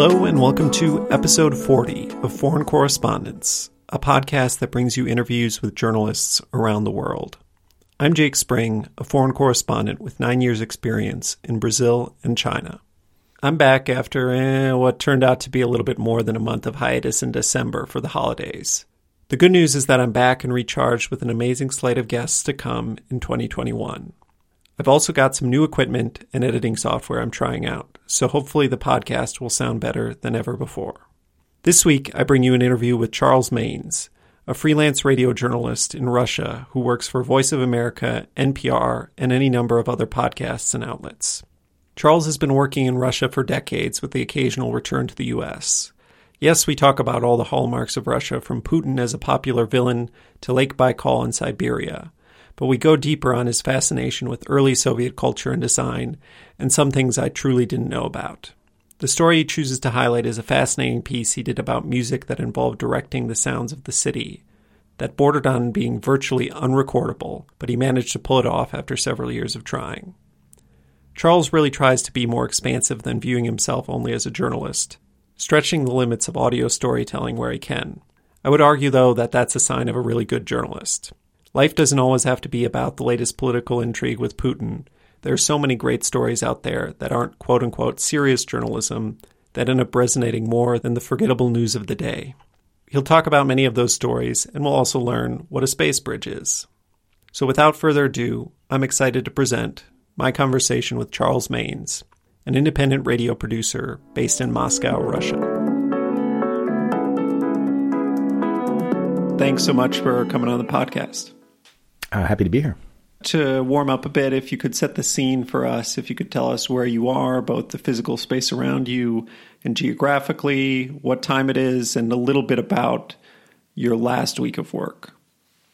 Hello, and welcome to episode 40 of Foreign Correspondence, a podcast that brings you interviews with journalists around the world. I'm Jake Spring, a foreign correspondent with nine years' experience in Brazil and China. I'm back after eh, what turned out to be a little bit more than a month of hiatus in December for the holidays. The good news is that I'm back and recharged with an amazing slate of guests to come in 2021. I've also got some new equipment and editing software I'm trying out, so hopefully the podcast will sound better than ever before. This week, I bring you an interview with Charles Maynes, a freelance radio journalist in Russia who works for Voice of America, NPR, and any number of other podcasts and outlets. Charles has been working in Russia for decades with the occasional return to the U.S. Yes, we talk about all the hallmarks of Russia, from Putin as a popular villain to Lake Baikal in Siberia but we go deeper on his fascination with early Soviet culture and design, and some things I truly didn't know about. The story he chooses to highlight is a fascinating piece he did about music that involved directing the sounds of the city, that bordered on being virtually unrecordable, but he managed to pull it off after several years of trying. Charles really tries to be more expansive than viewing himself only as a journalist, stretching the limits of audio storytelling where he can. I would argue, though, that that's a sign of a really good journalist. Life doesn't always have to be about the latest political intrigue with Putin. There are so many great stories out there that aren't quote unquote serious journalism that end up resonating more than the forgettable news of the day. He'll talk about many of those stories, and we'll also learn what a space bridge is. So, without further ado, I'm excited to present my conversation with Charles Maynes, an independent radio producer based in Moscow, Russia. Thanks so much for coming on the podcast. Uh, happy to be here. To warm up a bit, if you could set the scene for us, if you could tell us where you are, both the physical space around you and geographically, what time it is, and a little bit about your last week of work.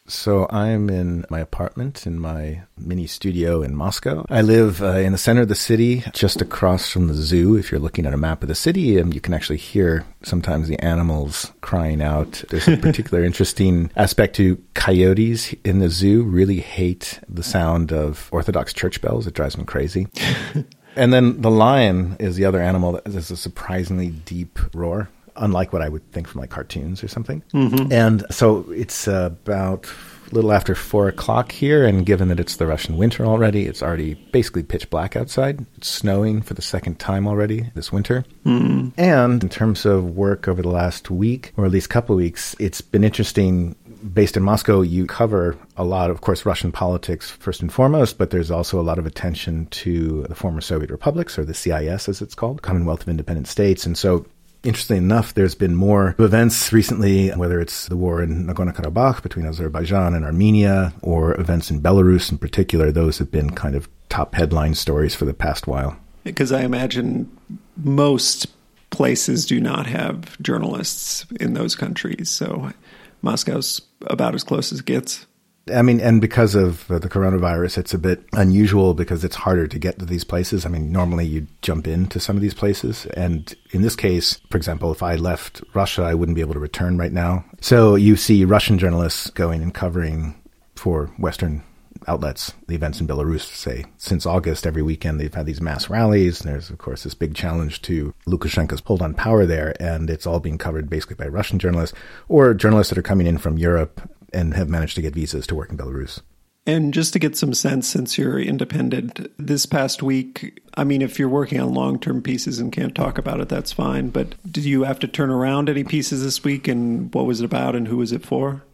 So I'm in my apartment in my mini studio in Moscow. I live uh, in the center of the city, just across from the zoo. If you're looking at a map of the city, and you can actually hear sometimes the animals crying out. There's a particular interesting aspect to coyotes in the zoo. Really hate the sound of Orthodox church bells. It drives them crazy. and then the lion is the other animal that has a surprisingly deep roar unlike what I would think from like cartoons or something. Mm-hmm. And so it's about a little after four o'clock here, and given that it's the Russian winter already, it's already basically pitch black outside. It's snowing for the second time already this winter. Mm. And in terms of work over the last week, or at least couple of weeks, it's been interesting based in Moscow, you cover a lot, of course, Russian politics first and foremost, but there's also a lot of attention to the former Soviet republics, or the CIS as it's called, Commonwealth of Independent States. And so Interestingly enough, there's been more events recently, whether it's the war in Nagorno-Karabakh between Azerbaijan and Armenia, or events in Belarus in particular. Those have been kind of top headline stories for the past while. Because I imagine most places do not have journalists in those countries, so Moscow's about as close as it gets. I mean, and because of the coronavirus, it's a bit unusual because it's harder to get to these places. I mean, normally you jump into some of these places. And in this case, for example, if I left Russia, I wouldn't be able to return right now. So you see Russian journalists going and covering for Western outlets the events in Belarus, say, since August, every weekend they've had these mass rallies. And there's, of course, this big challenge to Lukashenko's hold on power there. And it's all being covered basically by Russian journalists or journalists that are coming in from Europe and have managed to get visas to work in Belarus. And just to get some sense, since you're independent, this past week, I mean, if you're working on long term pieces and can't talk about it, that's fine. But did you have to turn around any pieces this week? And what was it about and who was it for?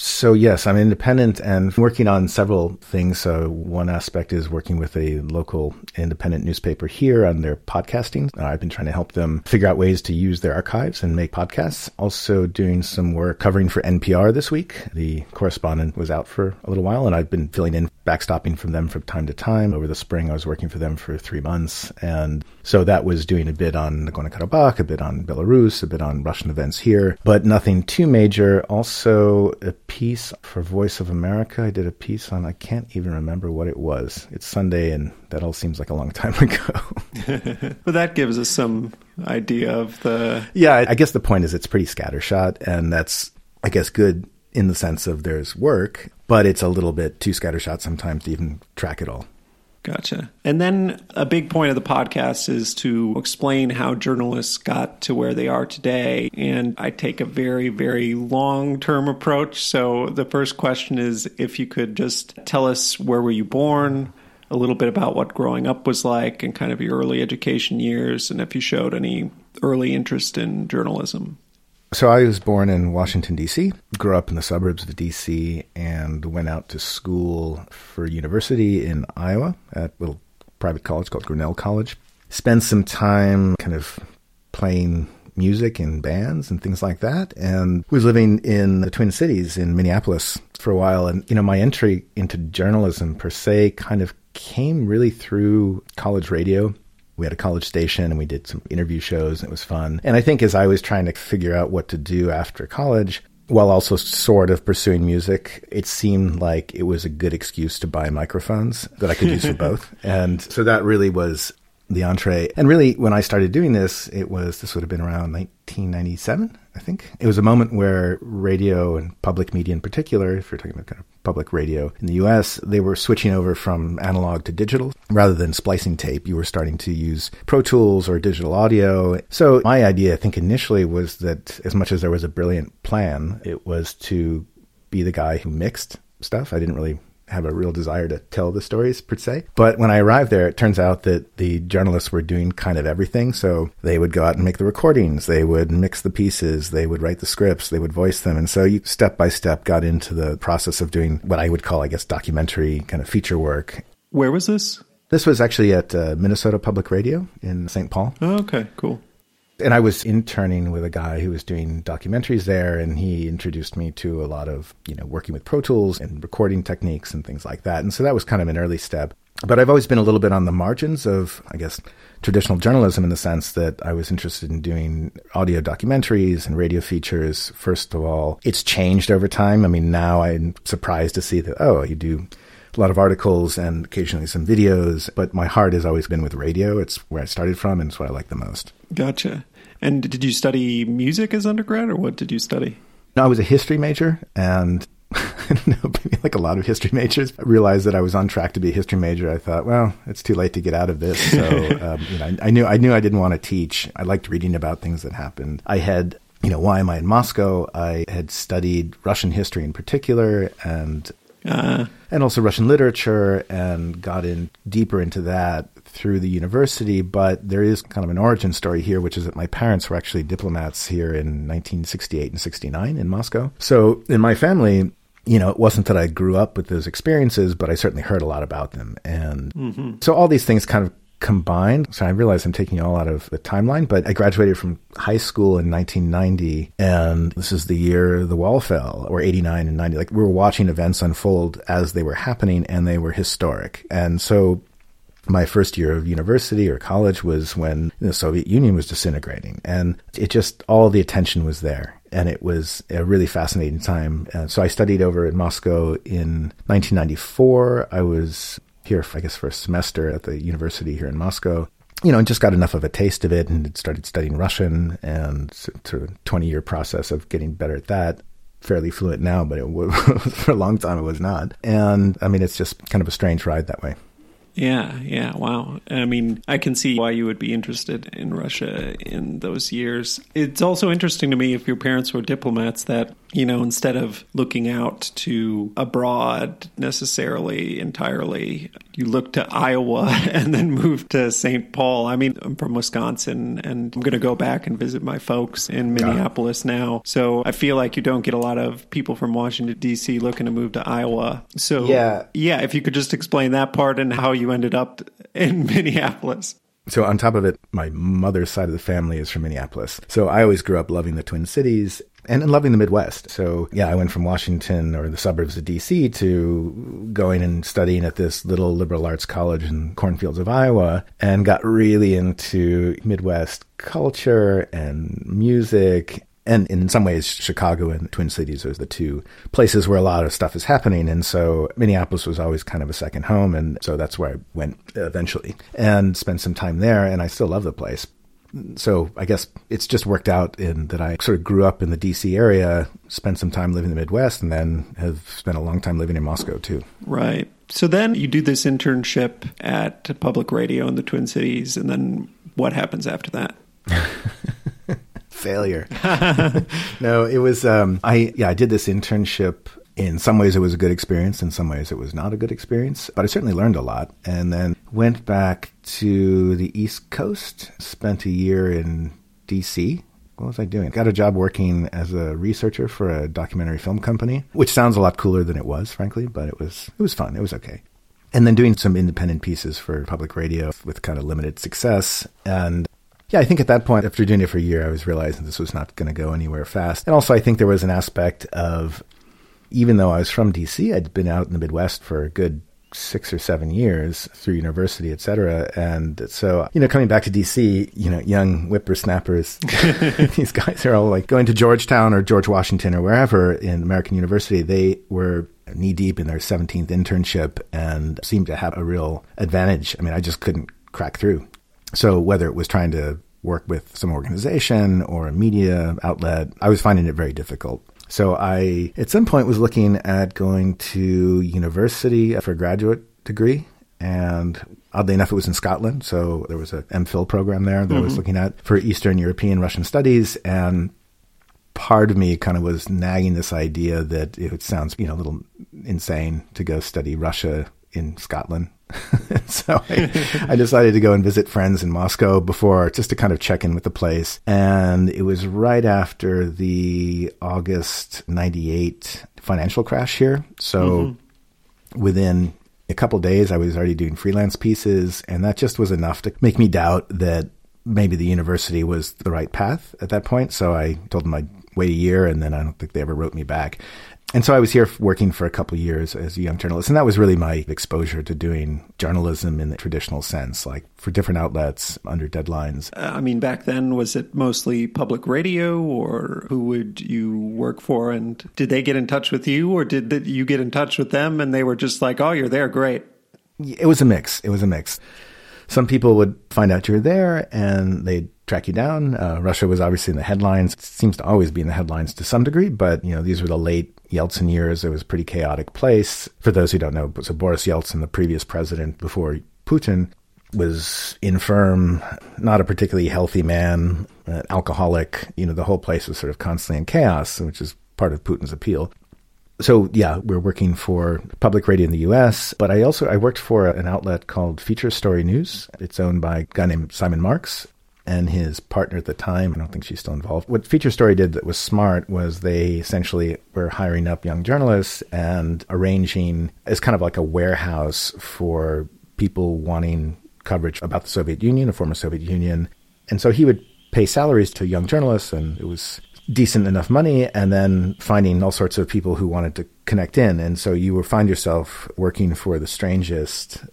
So yes, I'm independent and working on several things. So one aspect is working with a local independent newspaper here on their podcasting. Uh, I've been trying to help them figure out ways to use their archives and make podcasts. Also doing some work covering for NPR this week. The correspondent was out for a little while and I've been filling in backstopping from them from time to time. Over the spring, I was working for them for three months. And so that was doing a bit on Nagorno-Karabakh, a bit on Belarus, a bit on Russian events here, but nothing too major. Also a piece for Voice of America. I did a piece on, I can't even remember what it was. It's Sunday and that all seems like a long time ago. but that gives us some idea of the. Yeah, I guess the point is it's pretty scattershot and that's, I guess, good in the sense of there's work, but it's a little bit too scattershot sometimes to even track it all. Gotcha. And then a big point of the podcast is to explain how journalists got to where they are today. And I take a very, very long term approach. So the first question is if you could just tell us where were you born? A little bit about what growing up was like and kind of your early education years, and if you showed any early interest in journalism. So I was born in Washington, D.C., grew up in the suburbs of D.C., and went out to school for university in Iowa at a little private college called Grinnell College. Spent some time kind of playing music in bands and things like that, and was living in the Twin Cities in Minneapolis for a while. And, you know, my entry into journalism per se kind of came really through college radio we had a college station and we did some interview shows and it was fun. And I think as I was trying to figure out what to do after college, while also sort of pursuing music, it seemed like it was a good excuse to buy microphones that I could use for both. And so that really was the entree. And really, when I started doing this, it was, this would have been around 1997, I think. It was a moment where radio and public media in particular, if you're talking about kind of public radio in the US, they were switching over from analog to digital. Rather than splicing tape, you were starting to use Pro Tools or digital audio. So my idea, I think initially was that as much as there was a brilliant plan, it was to be the guy who mixed stuff. I didn't really have a real desire to tell the stories per se. But when I arrived there, it turns out that the journalists were doing kind of everything. So they would go out and make the recordings, they would mix the pieces, they would write the scripts, they would voice them. And so you step by step got into the process of doing what I would call, I guess, documentary kind of feature work. Where was this? This was actually at uh, Minnesota Public Radio in St. Paul. Oh, okay, cool. And I was interning with a guy who was doing documentaries there, and he introduced me to a lot of, you know, working with Pro Tools and recording techniques and things like that. And so that was kind of an early step. But I've always been a little bit on the margins of, I guess, traditional journalism in the sense that I was interested in doing audio documentaries and radio features. First of all, it's changed over time. I mean, now I'm surprised to see that, oh, you do a lot of articles and occasionally some videos, but my heart has always been with radio. It's where I started from and it's what I like the most. Gotcha. And did you study music as undergrad or what did you study? No, I was a history major and know, like a lot of history majors, I realized that I was on track to be a history major. I thought, well, it's too late to get out of this. So, um, you know, I, I, knew I knew I didn't want to teach. I liked reading about things that happened. I had, you know, why am I in Moscow? I had studied Russian history in particular, and uh, and also Russian literature, and got in deeper into that through the university. But there is kind of an origin story here, which is that my parents were actually diplomats here in 1968 and 69 in Moscow. So in my family, you know, it wasn't that I grew up with those experiences, but I certainly heard a lot about them. And mm-hmm. so all these things kind of combined. So I realize I'm taking you all out of the timeline, but I graduated from high school in 1990, and this is the year the wall fell, or 89 and 90. Like we were watching events unfold as they were happening, and they were historic. And so my first year of university or college was when the Soviet Union was disintegrating, and it just all the attention was there. And it was a really fascinating time. Uh, so I studied over in Moscow in 1994. I was here, I guess, for a semester at the university here in Moscow. You know, and just got enough of a taste of it and started studying Russian and sort of 20 year process of getting better at that. Fairly fluent now, but it for a long time it was not. And I mean, it's just kind of a strange ride that way. Yeah, yeah, wow. I mean, I can see why you would be interested in Russia in those years. It's also interesting to me if your parents were diplomats that, you know, instead of looking out to abroad necessarily entirely, you look to Iowa and then move to St. Paul. I mean, I'm from Wisconsin and I'm going to go back and visit my folks in Minneapolis now. So I feel like you don't get a lot of people from Washington, D.C. looking to move to Iowa. So, yeah, yeah if you could just explain that part and how you you ended up in Minneapolis. So on top of it, my mother's side of the family is from Minneapolis. So I always grew up loving the Twin Cities and loving the Midwest. So yeah, I went from Washington or the suburbs of DC to going and studying at this little liberal arts college in cornfields of Iowa and got really into Midwest culture and music and in some ways, Chicago and Twin Cities are the two places where a lot of stuff is happening. And so Minneapolis was always kind of a second home. And so that's where I went eventually and spent some time there. And I still love the place. So I guess it's just worked out in that I sort of grew up in the DC area, spent some time living in the Midwest, and then have spent a long time living in Moscow too. Right. So then you do this internship at public radio in the Twin Cities, and then what happens after that? Failure. no, it was. Um, I yeah, I did this internship. In some ways, it was a good experience. In some ways, it was not a good experience. But I certainly learned a lot. And then went back to the East Coast. Spent a year in D.C what was I doing? Got a job working as a researcher for a documentary film company, which sounds a lot cooler than it was, frankly, but it was it was fun. It was okay. And then doing some independent pieces for public radio with kind of limited success. And yeah, I think at that point, after doing it for a year, I was realizing this was not going to go anywhere fast. And also, I think there was an aspect of, even though I was from DC, I'd been out in the Midwest for a good six or seven years through university, et cetera. And so, you know, coming back to DC, you know, young whippersnappers, these guys are all like going to Georgetown or George Washington or wherever in American University. They were knee deep in their 17th internship and seemed to have a real advantage. I mean, I just couldn't crack through. So whether it was trying to work with some organization or a media outlet, I was finding it very difficult. So I, at some point, was looking at going to university for a graduate degree. And oddly enough, it was in Scotland. So there was a MPhil program there that mm-hmm. I was mm-hmm. looking at for Eastern European Russian studies. And part of me kind of was nagging this idea that it sounds, you know, a little insane to go study Russia in Scotland. so I, I, decided to go and visit friends in Moscow before just to kind of check in with the place. And it was right after the August 98 financial crash here. So mm-hmm. within a couple days, I was already doing freelance pieces. And that just was enough to make me doubt that maybe the university was the right path at that point. So I told them I'd wait a year and then I don't think they ever wrote me back and so I was here working for a couple years as a young journalist, and that was really my exposure to doing journalism in the traditional sense, like for different outlets under deadlines. Uh, I mean, back then, was it mostly public radio, or who would you work for? And did they get in touch with you, or did you get in touch with them and they were just like, "Oh, you're there, great"? It was a mix. It was a mix. Some people would find out you're there and they'd track you down. Uh, Russia was obviously in the headlines. It seems to always be in the headlines to some degree, but you know these were the late Yeltsin years. It was a pretty chaotic place. For those who don't know, so Boris Yeltsin, the previous president before Putin, was infirm, not a particularly healthy man, an alcoholic. You know, the whole place was sort of constantly in chaos, which is part of Putin's appeal. So yeah, we're working for public radio in the U.S., but I also I worked for an outlet called Feature Story News. It's owned by a guy named Simon Marks, and his partner at the time. I don't think she's still involved. What Feature Story did that was smart was they essentially were hiring up young journalists and arranging as kind of like a warehouse for people wanting coverage about the Soviet Union, the former Soviet Union. And so he would pay salaries to young journalists, and it was decent enough money, and then finding all sorts of people who wanted to connect in. And so you would find yourself working for the strangest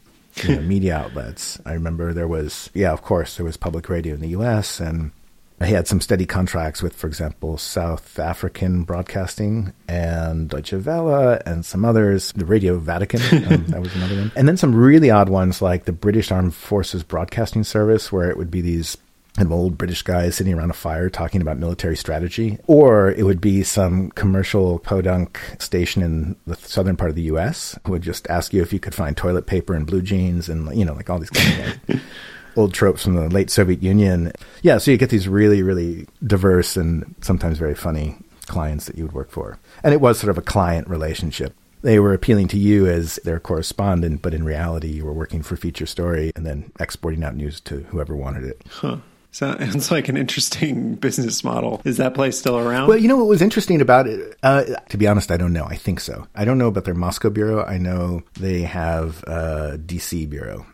you know, media outlets. I remember there was, yeah, of course, there was public radio in the U.S. and I had some steady contracts with, for example, South African Broadcasting and Deutsche Welle and some others, the Radio Vatican, um, that was another one. And then some really odd ones like the British Armed Forces Broadcasting Service, where it would be these of old British guy sitting around a fire talking about military strategy, or it would be some commercial podunk station in the southern part of the U.S. who would just ask you if you could find toilet paper and blue jeans and you know like all these kind of old tropes from the late Soviet Union. Yeah, so you get these really really diverse and sometimes very funny clients that you would work for, and it was sort of a client relationship they were appealing to you as their correspondent, but in reality, you were working for Feature Story and then exporting out news to whoever wanted it. Huh. Sounds like an interesting business model. Is that place still around? Well, you know what was interesting about it? Uh, to be honest, I don't know. I think so. I don't know about their Moscow bureau. I know they have a DC bureau.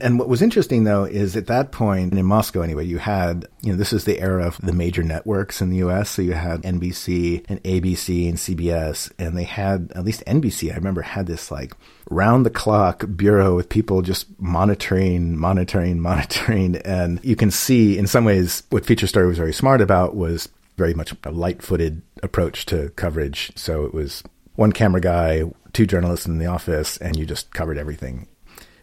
And what was interesting though is at that point in Moscow anyway, you had, you know, this is the era of the major networks in the US. So you had NBC and ABC and CBS and they had, at least NBC, I remember had this like round the clock bureau with people just monitoring, monitoring, monitoring. And you can see in some ways what Feature Story was very smart about was very much a light footed approach to coverage. So it was one camera guy, two journalists in the office, and you just covered everything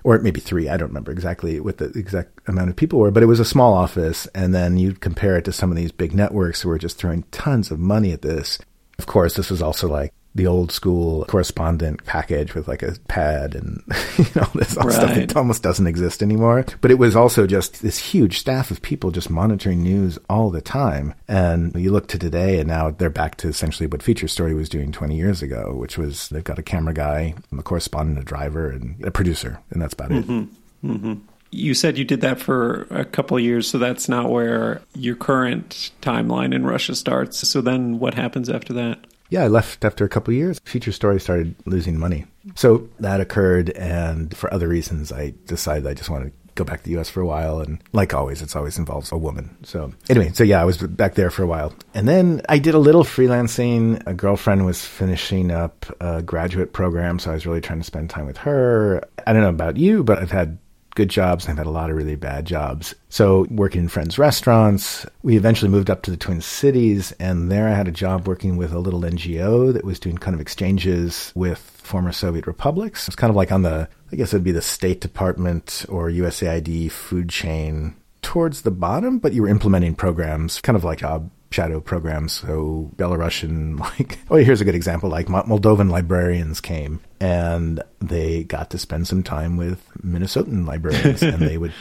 or maybe three. I don't remember exactly what the exact amount of people were, but it was a small office. And then you compare it to some of these big networks who were just throwing tons of money at this. Of course, this was also like the old school correspondent package with like a pad and you know this all right. stuff that almost doesn't exist anymore. But it was also just this huge staff of people just monitoring news all the time. And you look to today, and now they're back to essentially what Feature Story was doing 20 years ago, which was they've got a camera guy, a correspondent, a driver, and a producer, and that's about mm-hmm. it. Mm-hmm. You said you did that for a couple years, so that's not where your current timeline in Russia starts. So then what happens after that? Yeah, I left after a couple years. Feature Story started losing money. So that occurred, and for other reasons, I decided I just wanted to go back to the US for a while. And like always, it's always involves a woman. So anyway, so yeah, I was back there for a while. And then I did a little freelancing. A girlfriend was finishing up a graduate program. So I was really trying to spend time with her. I don't know about you, but I've had good jobs and I've had a lot of really bad jobs. So working in friends' restaurants, we eventually moved up to the Twin Cities and there I had a job working with a little NGO that was doing kind of exchanges with former Soviet republics. It's kind of like on the, I guess it'd be the State Department or USAID food chain towards the bottom, but you were implementing programs kind of like job shadow programs. So Belarusian, like, oh, here's a good example. Like Moldovan librarians came and they got to spend some time with Minnesotan librarians and they would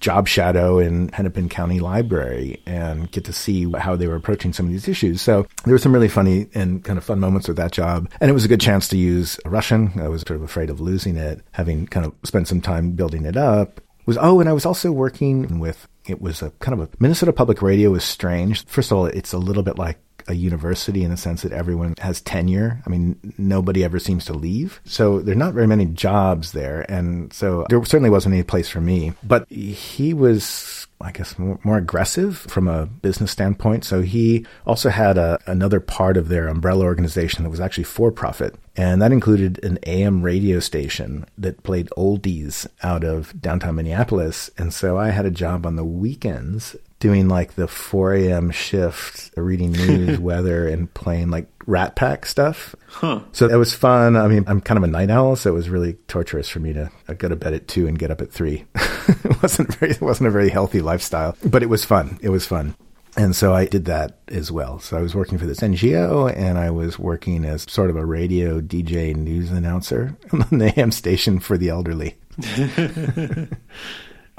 job shadow in Hennepin County Library and get to see how they were approaching some of these issues. So there were some really funny and kind of fun moments with that job. And it was a good chance to use Russian. I was sort of afraid of losing it, having kind of spent some time building it up. Was oh, and I was also working with it was a kind of a Minnesota Public Radio was strange. First of all, it's a little bit like a university in the sense that everyone has tenure. I mean, nobody ever seems to leave. So there're not very many jobs there. And so there certainly wasn't any place for me. But he was I guess, more, more, aggressive from a business standpoint. So he also had a, another part of their umbrella organization that was actually for profit. And that included an AM radio station that played oldies out of downtown Minneapolis. And so I had a job on the weekends doing like the 4 a.m. shift, uh, reading news, weather, and playing like Rat Pack stuff. Huh. So it was fun. I mean, I'm kind of a night owl, so it was really torturous for me to uh, go to bed at two and get up at three. it wasn't very, it wasn't a very healthy lifestyle, but it was fun. It was fun. And so I did that as well. So I was working for this NGO and I was working as sort of a radio DJ news announcer on the AM station for the elderly.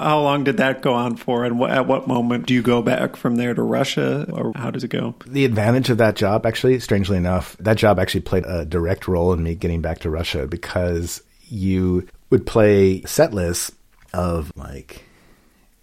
How long did that go on for? And at what moment do you go back from there to Russia, or how does it go? The advantage of that job, actually, strangely enough, that job actually played a direct role in me getting back to Russia because you would play set lists of like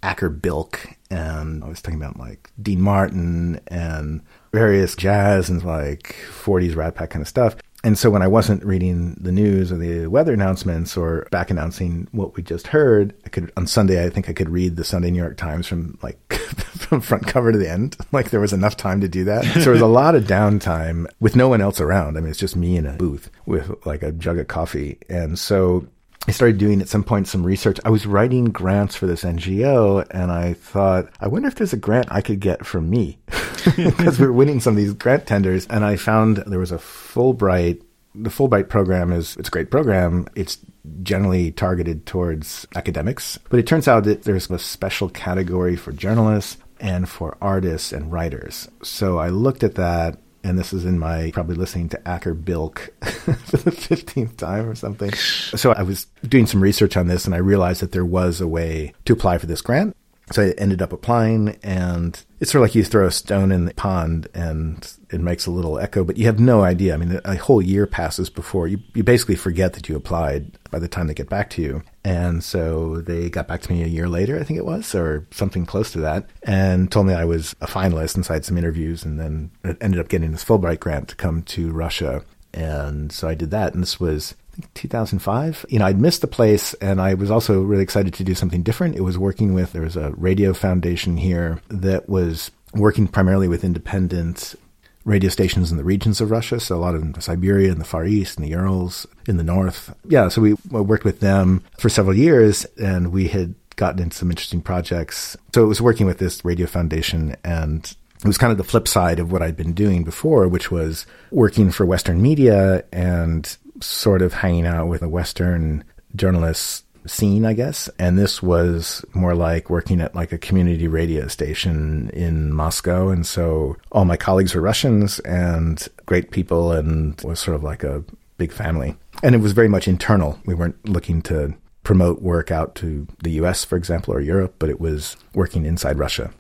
Acker Bilk, and I was talking about like Dean Martin and various jazz and like 40s Rat Pack kind of stuff. And so when I wasn't reading the news or the weather announcements or back announcing what we just heard, I could on Sunday I think I could read the Sunday New York Times from like from front cover to the end. Like there was enough time to do that. So there was a lot of downtime with no one else around. I mean it's just me in a booth with like a jug of coffee. And so I started doing at some point some research. I was writing grants for this NGO and I thought, I wonder if there's a grant I could get for me because we were winning some of these grant tenders. And I found there was a Fulbright. The Fulbright program is, it's a great program. It's generally targeted towards academics, but it turns out that there's a special category for journalists and for artists and writers. So I looked at that and this is in my probably listening to Acker Bilk for the 15th time or something. So I was doing some research on this and I realized that there was a way to apply for this grant. So I ended up applying, and it's sort of like you throw a stone in the pond and it makes a little echo, but you have no idea. I mean, a whole year passes before you, you basically forget that you applied by the time they get back to you. And so they got back to me a year later, I think it was, or something close to that, and told me I was a finalist and so I had some interviews and then ended up getting this Fulbright grant to come to Russia. And so I did that. And this was 2005. You know, I'd missed the place and I was also really excited to do something different. It was working with, there was a radio foundation here that was working primarily with independent radio stations in the regions of Russia. So a lot of Siberia and the Far East in the Urals in the north. Yeah. So we worked with them for several years and we had gotten into some interesting projects. So it was working with this radio foundation and it was kind of the flip side of what I'd been doing before, which was working for Western media and sort of hanging out with a Western journalists scene, I guess. And this was more like working at like a community radio station in Moscow. And so all my colleagues were Russians and great people and was sort of like a big family. And it was very much internal. We weren't looking to promote work out to the US, for example, or Europe, but it was working inside Russia.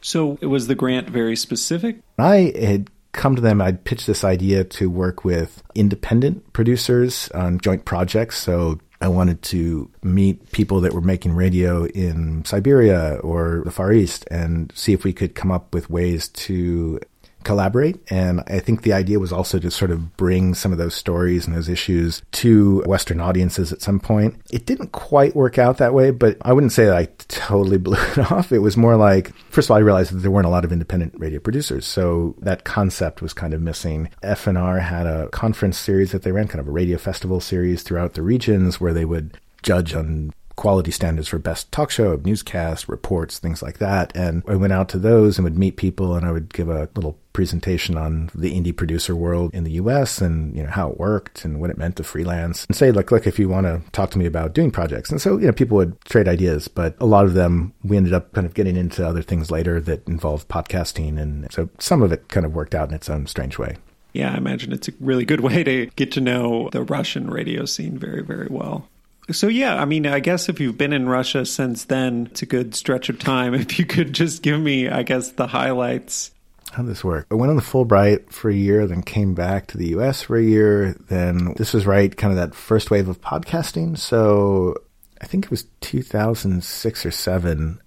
So was the grant very specific? I had come to them, I'd pitched this idea to work with independent producers on joint projects. So I wanted to meet people that were making radio in Siberia or the Far East and see if we could come up with ways to collaborate. And I think the idea was also to sort of bring some of those stories and those issues to Western audiences at some point. It didn't quite work out that way, but I wouldn't say that I totally blew it off. It was more like, first of all, I realized that there weren't a lot of independent radio producers. So that concept was kind of missing. FNR had a conference series that they ran, kind of a radio festival series throughout the regions where they would judge on quality standards for best talk show, newscast, reports, things like that. And I went out to those and would meet people and I would give a little presentation on the indie producer world in the US and, you know, how it worked and what it meant to freelance and say, like, look, if you want to talk to me about doing projects. And so, you know, people would trade ideas, but a lot of them, we ended up kind of getting into other things later that involved podcasting. And so some of it kind of worked out in its own strange way. Yeah, I imagine it's a really good way to get to know the Russian radio scene very, very well. So, yeah, I mean, I guess if you've been in Russia since then, it's a good stretch of time. If you could just give me, I guess, the highlights. How this work? I went on the Fulbright for a year, then came back to the US for a year. Then this was right, kind of that first wave of podcasting. So I think it was 2006 or 7.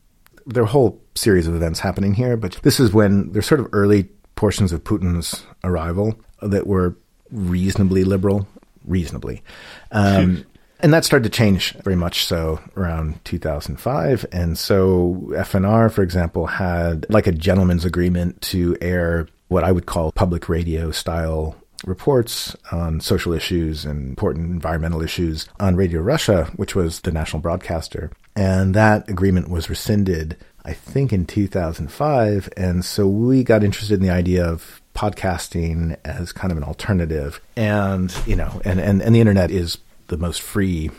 There were a whole series of events happening here, but this is when there's sort of early portions of Putin's arrival that were reasonably liberal, reasonably. Um, and that started to change very much so around 2005. And so FNR, for example, had like a gentleman's agreement to air what I would call public radio style reports on social issues and important environmental issues on Radio Russia, which was the national broadcaster. And that agreement was rescinded, I think, in 2005. And so we got interested in the idea of podcasting as kind of an alternative. And, you know, and, and, and the internet is the most free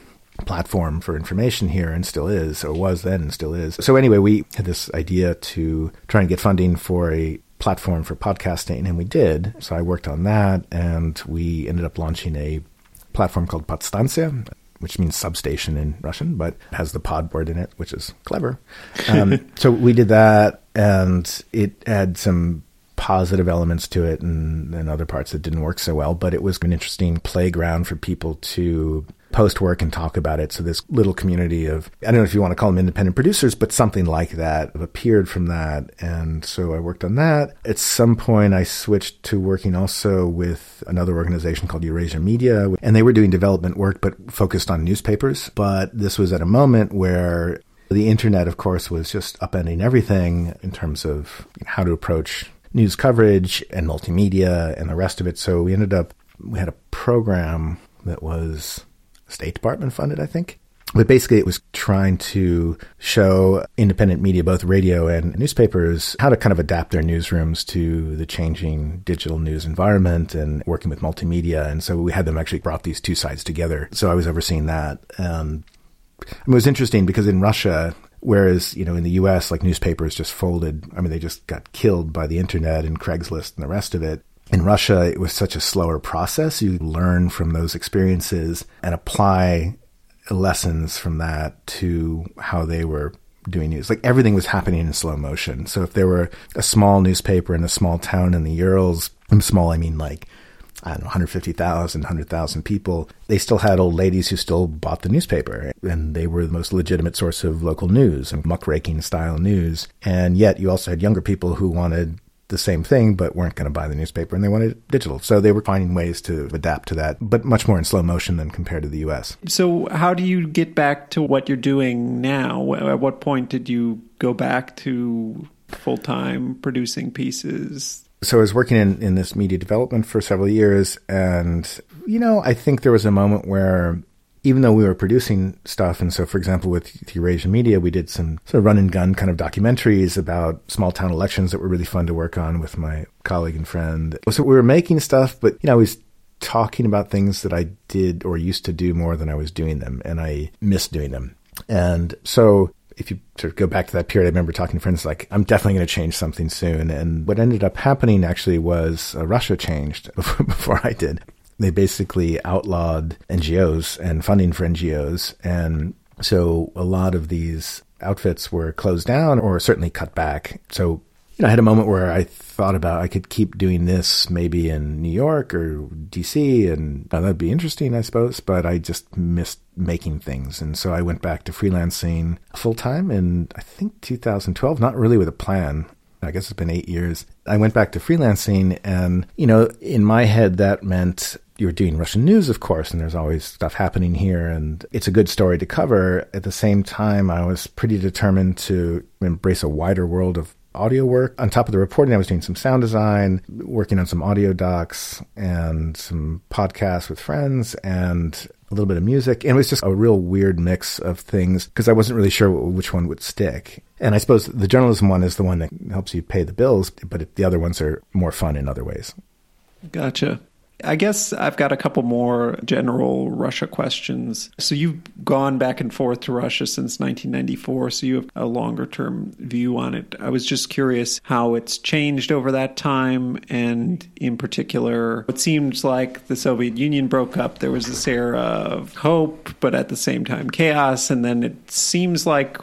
platform for information here and still is, or was then and still is. So, anyway, we had this idea to try and get funding for a platform for podcasting, and we did. So, I worked on that, and we ended up launching a platform called Podstancia. Which means substation in Russian, but has the pod word in it, which is clever. Um, so we did that, and it had some positive elements to it and, and other parts that didn't work so well, but it was an interesting playground for people to post work and talk about it. So this little community of, I don't know if you want to call them independent producers, but something like that appeared from that. And so I worked on that. At some point, I switched to working also with another organization called Eurasia Media, and they were doing development work, but focused on newspapers. But this was at a moment where the internet, of course, was just upending everything in terms of how to approach news coverage and multimedia and the rest of it. So we ended up, we had a program that was State Department funded, I think. But basically, it was trying to show independent media, both radio and newspapers, how to kind of adapt their newsrooms to the changing digital news environment and working with multimedia. And so we had them actually brought these two sides together. So I was overseeing that. And it was interesting because in Russia, Whereas, you know, in the US, like newspapers just folded. I mean, they just got killed by the internet and Craigslist and the rest of it. In Russia, it was such a slower process. You learn from those experiences and apply lessons from that to how they were doing news. Like everything was happening in slow motion. So if there were a small newspaper in a small town in the Urals, and small, I mean like I don't know, 150,000, 100,000 people, they still had old ladies who still bought the newspaper. And they were the most legitimate source of local news and muckraking style news. And yet you also had younger people who wanted the same thing, but weren't going to buy the newspaper and they wanted digital. So they were finding ways to adapt to that, but much more in slow motion than compared to the US. So, how do you get back to what you're doing now? At what point did you go back to full time producing pieces? So I was working in, in this media development for several years. And, you know, I think there was a moment where even though we were producing stuff, and so, for example, with Eurasian Media, we did some sort of run and gun kind of documentaries about small town elections that were really fun to work on with my colleague and friend. So we were making stuff, but, you know, I was talking about things that I did or used to do more than I was doing them, and I missed doing them. And so if you sort of go back to that period, I remember talking to friends like, I'm definitely going to change something soon. And what ended up happening actually was uh, Russia changed before I did. They basically outlawed NGOs and funding for NGOs. And so a lot of these outfits were closed down or certainly cut back. So you know, I had a moment where I thought about I could keep doing this maybe in New York or DC, and uh, that'd be interesting, I suppose. But I just missed making things, and so I went back to freelancing full time in I think 2012. Not really with a plan. I guess it's been eight years. I went back to freelancing, and you know, in my head, that meant you were doing Russian news, of course, and there's always stuff happening here, and it's a good story to cover. At the same time, I was pretty determined to embrace a wider world of audio work. On top of the reporting, I was doing some sound design, working on some audio docs and some podcasts with friends and a little bit of music. And it was just a real weird mix of things because I wasn't really sure which one would stick. And I suppose the journalism one is the one that helps you pay the bills, but the other ones are more fun in other ways. Gotcha. I guess I've got a couple more general Russia questions. So you've gone back and forth to Russia since 1994, so you have a longer term view on it. I was just curious how it's changed over that time, and in particular, it seems like the Soviet Union broke up. There was this era of hope, but at the same time, chaos. And then it seems like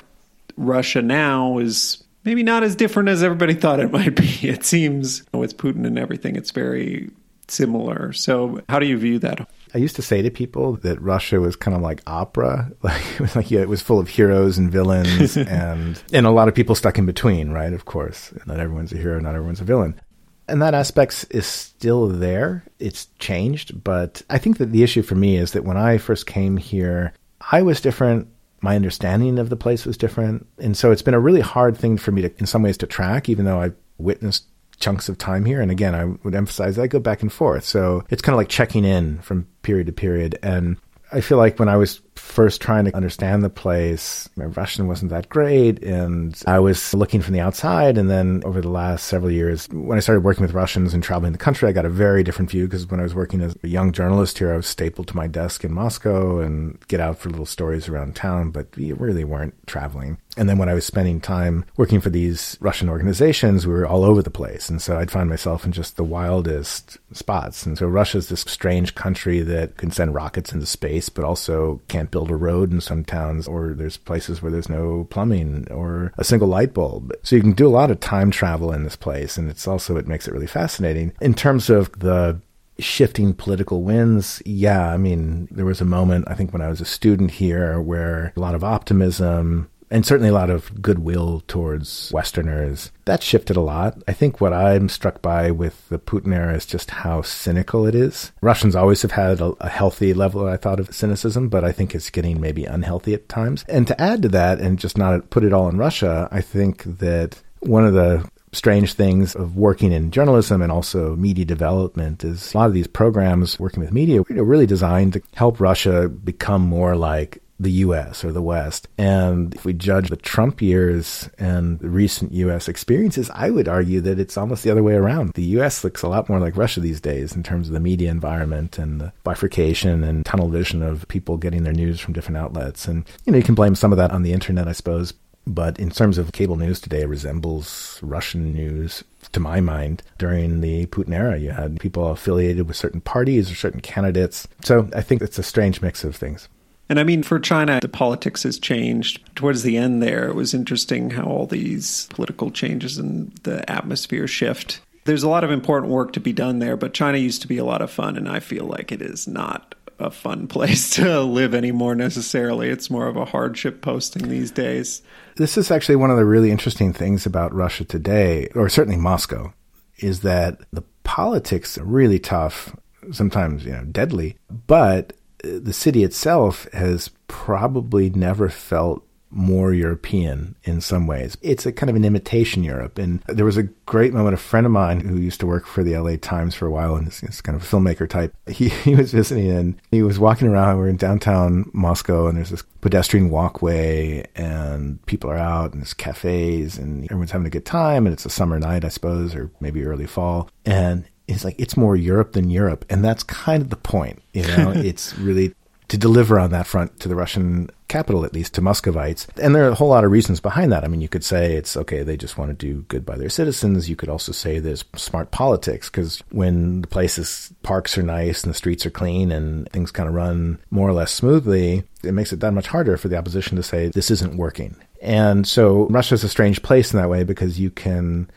Russia now is maybe not as different as everybody thought it might be. It seems with Putin and everything, it's very similar. So, how do you view that? I used to say to people that Russia was kind of like opera, like it was like yeah, it was full of heroes and villains, and and a lot of people stuck in between, right? Of course, not everyone's a hero, not everyone's a villain. And that aspect is still there. It's changed, but I think that the issue for me is that when I first came here, I was different my understanding of the place was different. And so it's been a really hard thing for me to, in some ways, to track, even though I've witnessed chunks of time here. And again, I would emphasize I go back and forth. So it's kind of like checking in from period to period. And I feel like when I was first trying to understand the place, my Russian wasn't that great. And I was looking from the outside. And then over the last several years, when I started working with Russians and traveling the country, I got a very different view because when I was working as a young journalist here, I was stapled to my desk in Moscow and get out for little stories around town, but we really weren't traveling. And then when I was spending time working for these Russian organizations, we were all over the place. And so I'd find myself in just the wildest spots. And so Russia's this strange country that can send rockets into space, but also can't build a road in some towns, or there's places where there's no plumbing or a single light bulb. So you can do a lot of time travel in this place. And it's also, it makes it really fascinating. In terms of the shifting political winds, yeah, I mean, there was a moment, I think, when I was a student here where a lot of optimism, and certainly a lot of goodwill towards Westerners. That shifted a lot. I think what I'm struck by with the Putin era is just how cynical it is. Russians always have had a, a, healthy level, I thought, of cynicism, but I think it's getting maybe unhealthy at times. And to add to that and just not put it all in Russia, I think that one of the strange things of working in journalism and also media development is a lot of these programs working with media are really designed to help Russia become more like the US or the West. And if we judge the Trump years and recent US experiences, I would argue that it's almost the other way around. The US looks a lot more like Russia these days in terms of the media environment and the bifurcation and tunnel vision of people getting their news from different outlets. And, you know, you can blame some of that on the internet, I suppose. But in terms of cable news today, resembles Russian news to my mind, during the Putin era. You had people affiliated with certain parties or certain candidates. So I think it's a strange mix of things. And I mean, for China, the politics has changed. Towards the end there, it was interesting how all these political changes and the atmosphere shift. There's a lot of important work to be done there, but China used to be a lot of fun, and I feel like it is not a fun place to live anymore necessarily. It's more of a hardship posting these days. This is actually one of the really interesting things about Russia today, or certainly Moscow, is that the politics are really tough, sometimes, you know, deadly, but the city itself has probably never felt more European in some ways. It's a kind of an imitation Europe. And there was a great moment. A friend of mine who used to work for the LA Times for a while and is kind of a filmmaker type, he, he was visiting and he was walking around. We are in downtown Moscow and there's this pedestrian walkway and people are out and there's cafes and everyone's having a good time. And it's a summer night, I suppose, or maybe early fall. And it's like it's more Europe than Europe, and that's kind of the point. You know, it's really to deliver on that front to the Russian capital, at least to Muscovites. And there are a whole lot of reasons behind that. I mean, you could say it's okay, they just want to do good by their citizens. You could also say there's smart politics because when the places, parks are nice and the streets are clean and things kind of run more or less smoothly, it makes it that much harder for the opposition to say this isn't working. And so Russia's a strange place in that way because you can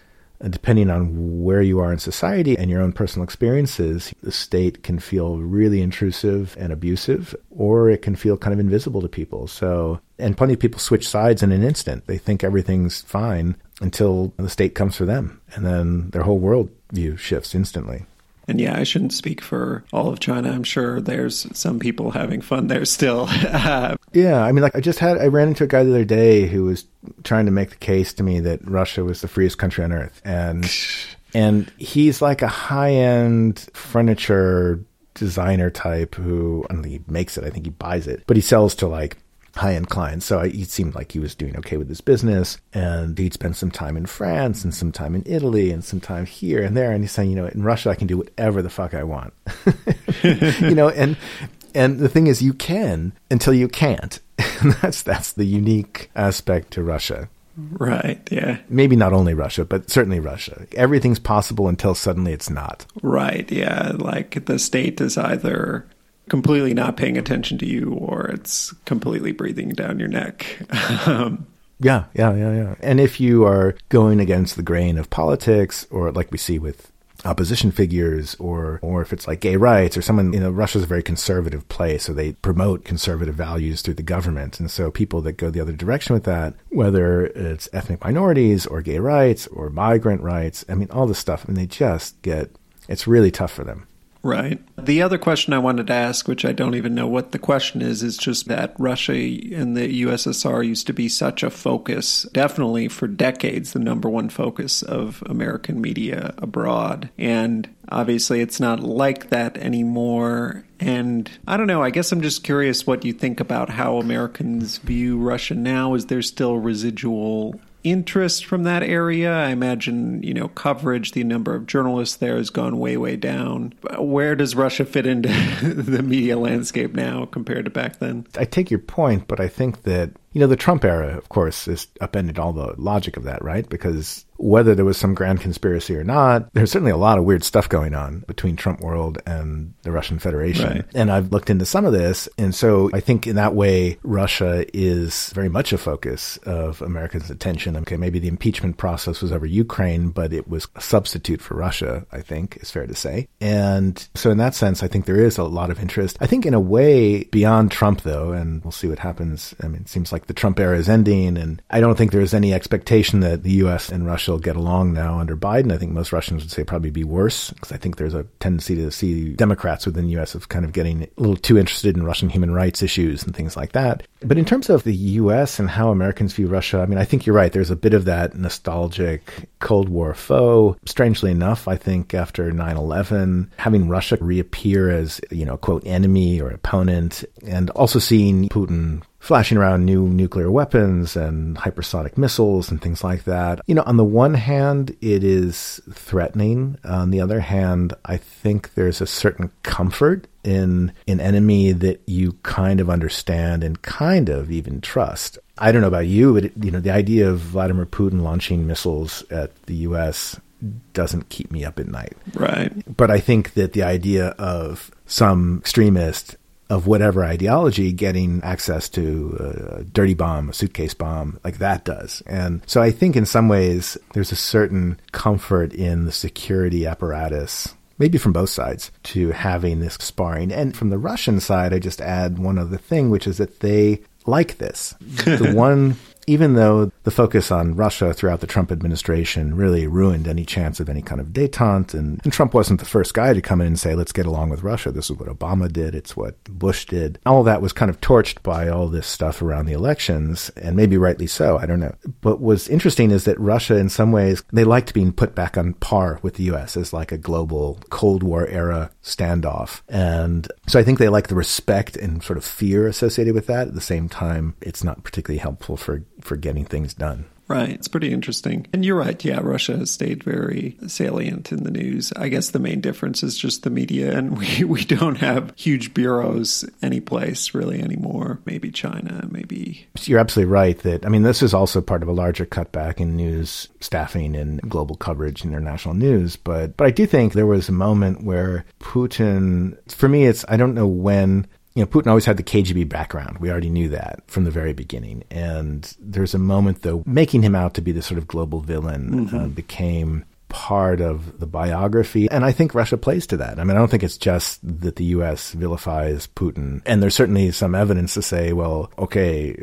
depending on where you are in society and your own personal experiences, the state can feel really intrusive and abusive, or it can feel kind of invisible to people. So, and plenty of people switch sides in an instant. They think everything's fine until the state comes for them, and then their whole world view shifts instantly. And yeah, I shouldn't speak for all of China. I'm sure there's some people having fun there still. yeah, I mean, like I just had, I ran into a guy the other day who was trying to make the case to me that Russia was the freest country on earth, and and he's like a high end furniture designer type who I don't think he makes it. I think he buys it, but he sells to like high end clients. So it seemed like he was doing okay with his business. And he'd spent some time in France and some time in Italy and some time here and there. And he's saying, you know, in Russia, I can do whatever the fuck I want. you know, and, and the thing is, you can until you can't. And that's, that's the unique aspect to Russia. Right, yeah. Maybe not only Russia, but certainly Russia. Everything's possible until suddenly it's not. Right, yeah. Like the state is either completely not paying attention to you or it's completely breathing down your neck. um, yeah, yeah, yeah, yeah. And if you are going against the grain of politics, or like we see with opposition figures, or or if it's like gay rights, or someone, you know, Russia's a very conservative place, so they promote conservative values through the government, and so people that go the other direction with that, whether it's ethnic minorities or gay rights or migrant rights, I mean, all this stuff, I mean, they just get it's really tough for them. Right. The other question I wanted to ask, which I don't even know what the question is, is just that Russia and the USSR used to be such a focus, definitely for decades, the number one focus of American media abroad. And obviously, it's not like that anymore. And I don't know, I guess I'm just curious what you think about how Americans view Russia now. Is there still residual interest from that area. I imagine, you know, coverage, the number of journalists there has gone way, way down. Where does Russia fit into the media landscape now compared to back then? I take your point, but I think that, you know, the Trump era, of course, has upended all the logic of that, right? Because whether there was some grand conspiracy or not, there's certainly a lot of weird stuff going on between Trump world and the Russian Federation. Right. And I've looked into some of this. And so I think in that way, Russia is very much a focus of Americans' attention. Okay, maybe the impeachment process was over Ukraine, but it was a substitute for Russia, I think is fair to say. And so in that sense, I think there is a lot of interest. I think in a way beyond Trump though, and we'll see what happens. I mean, it seems like the Trump era is ending and I don't think there's any expectation that the U.S. and Russia get along now under Biden. I think most Russians would say probably be worse because I think there's a tendency to see Democrats within the U.S. of kind of getting a little too interested in Russian human rights issues and things like that. But in terms of the U.S. and how Americans view Russia, I mean, I think you're right. There's a bit of that nostalgic Cold War foe. Strangely enough, I think after 9-11, having Russia reappear as, you know, quote, enemy or opponent, and also seeing Putin flashing around new nuclear weapons and hypersonic missiles and things like that. You know, on the one hand, it is threatening. On the other hand, I think there's a certain comfort in an enemy that you kind of understand and kind of even trust. I don't know about you, but it, you know, the idea of Vladimir Putin launching missiles at the U.S. doesn't keep me up at night. Right. But I think that the idea of some extremist of whatever ideology getting access to a dirty bomb, a suitcase bomb, like that does. And so I think in some ways there's a certain comfort in the security apparatus maybe from both sides, to having this sparring. And from the Russian side, I just add one other thing, which is that they like this. the one even though the focus on Russia throughout the Trump administration really ruined any chance of any kind of detente, and, and, Trump wasn't the first guy to come in and say, let's get along with Russia. This is what Obama did, it's what Bush did. All that was kind of torched by all this stuff around the elections, and maybe rightly so, I don't know. But what's interesting is that Russia, in some ways, they liked being put back on par with the U.S. as like a global Cold War era standoff. And so I think they like the respect and sort of fear associated with that. At the same time, it's not particularly helpful for for getting things done. Right. It's pretty interesting. And you're right. Yeah, Russia has stayed very salient in the news. I guess the main difference is just the media, and we, we don't have huge bureaus anyplace really anymore. Maybe China, maybe. You're absolutely right that, I mean, this is also part of a larger cutback in news staffing and global coverage, international news. But, but I do think there was a moment where Putin, for me, it's, I don't know when you know, Putin always had the KGB background. We already knew that from the very beginning. And there's a moment, though, making him out to be this sort of global villain mm-hmm. uh, became part of the biography. And I think Russia plays to that. I mean, I don't think it's just that the U.S. vilifies Putin. And there's certainly some evidence to say, well, okay,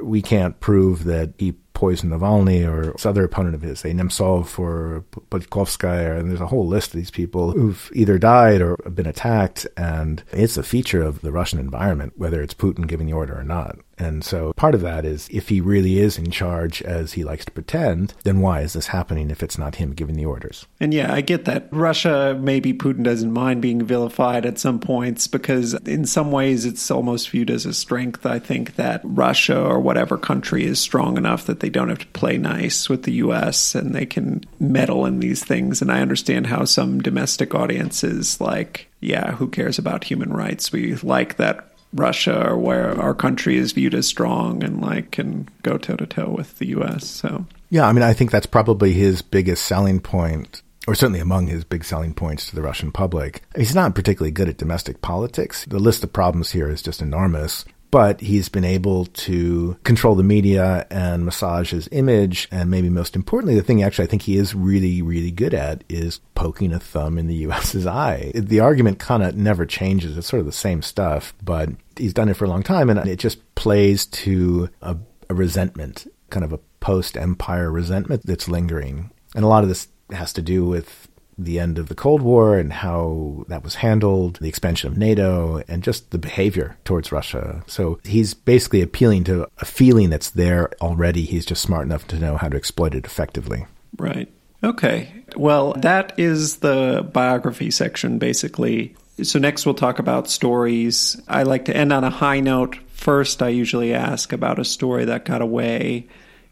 we can't prove that he poisoned Navalny or some other opponent of his, a Nemtsov or Politkovskaya, and there's a whole list of these people who've either died or been attacked, and it's a feature of the Russian environment, whether it's Putin giving the order or not. And so part of that is if he really is in charge as he likes to pretend, then why is this happening if it's not him giving the orders? And yeah, I get that. Russia, maybe Putin doesn't mind being vilified at some points because in some ways it's almost viewed as a strength. I think that Russia or whatever country is strong enough that they don't have to play nice with the US and they can meddle in these things. And I understand how some domestic audiences like, yeah, who cares about human rights? We like that Russia or where our country is viewed as strong and like can go toe to toe with the US. So Yeah, I mean I think that's probably his biggest selling point or certainly among his big selling points to the Russian public. He's not particularly good at domestic politics. The list of problems here is just enormous but he's been able to control the media and massage his image. And maybe most importantly, the thing actually I think he is really, really good at is poking a thumb in the US's eye. The argument kind of never changes. It's sort of the same stuff, but he's done it for a long time and it just plays to a, a resentment, kind of a post empire resentment that's lingering. And a lot of this has to do with the end of the Cold War and how that was handled, the expansion of NATO, and just the behavior towards Russia. So he's basically appealing to a feeling that's there already. He's just smart enough to know how to exploit it effectively. Right. Okay. Well, that is the biography section, basically. So, next we'll talk about stories. I like to end on a high note. First, I usually ask about a story that got away.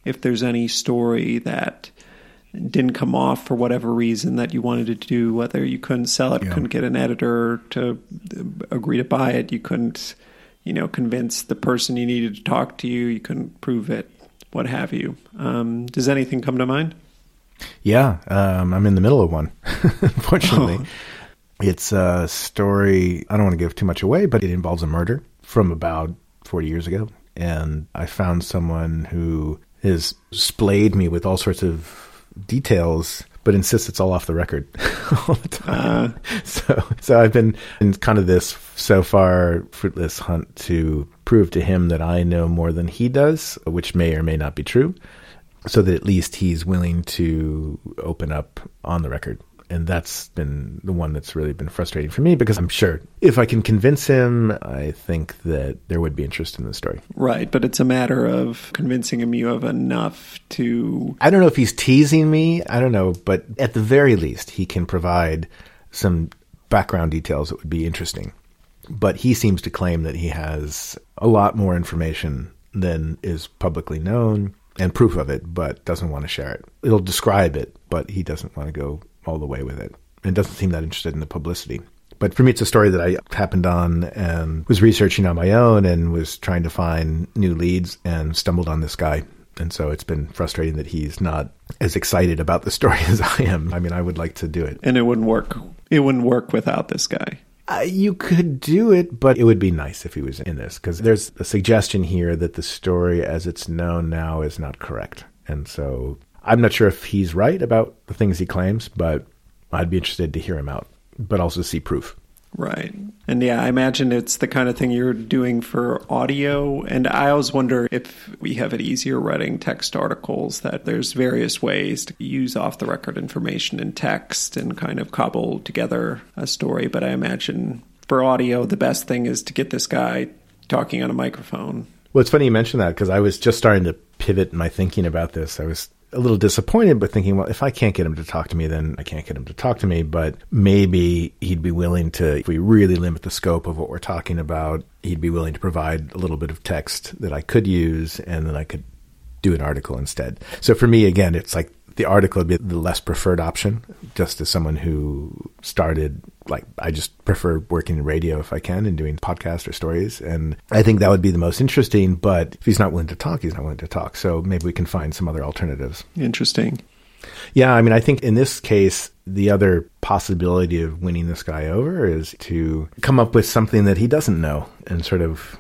If there's any story that didn't come off for whatever reason that you wanted to do, whether you couldn't sell it, yeah. couldn't get an editor to agree to buy it, you couldn't, you know, convince the person you needed to talk to you, you couldn't prove it, what have you. Um, does anything come to mind? Yeah, um, I'm in the middle of one, unfortunately. Oh. It's a story, I don't want to give too much away, but it involves a murder from about 40 years ago. And I found someone who has splayed me with all sorts of details, but insists it's all off the record. All the time. Uh, so, so I've been in kind of this so far fruitless hunt to prove to him that I know more than he does, which may or may not be true, so that at least he's willing to open up on the record and that's been the one that's really been frustrating for me because I'm sure if I can convince him, I think that there would be interest in the story. Right, but it's a matter of convincing him you have enough to. I don't know if he's teasing me. I don't know, but at the very least, he can provide some background details that would be interesting. But he seems to claim that he has a lot more information than is publicly known and proof of it, but doesn't want to share it. He'll describe it, but he doesn't want to go all the way with it and doesn't seem that interested in the publicity. But for me, it's a story that I happened on and was researching on my own and was trying to find new leads and stumbled on this guy. And so it's been frustrating that he's not as excited about the story as I am. I mean, I would like to do it. And it wouldn't work. It wouldn't work without this guy. Uh, you could do it, but it would be nice if he was in this because there's a suggestion here that the story as it's known now is not correct. And so I'm not sure if he's right about the things he claims, but I'd be interested to hear him out, but also see proof. Right. And yeah, I imagine it's the kind of thing you're doing for audio. And I always wonder if we have it easier writing text articles, that there's various ways to use off the record information in text and kind of cobble together a story. But I imagine for audio, the best thing is to get this guy talking on a microphone. Well, it's funny you mention that because I was just starting to pivot my thinking about this. I was a little disappointed, but thinking, well, if I can't get him to talk to me, then I can't get him to talk to me. But maybe he'd be willing to, if we really limit the scope of what we're talking about, he'd be willing to provide a little bit of text that I could use and then I could do an article instead. So for me, again, it's like the article would be the less preferred option, just as someone who started, like, I just prefer working in radio if I can and doing podcasts or stories. And I think that would be the most interesting. But if he's not willing to talk, he's not willing to talk. So maybe we can find some other alternatives. Interesting. Yeah, I mean, I think in this case, the other possibility of winning this guy over is to come up with something that he doesn't know and sort of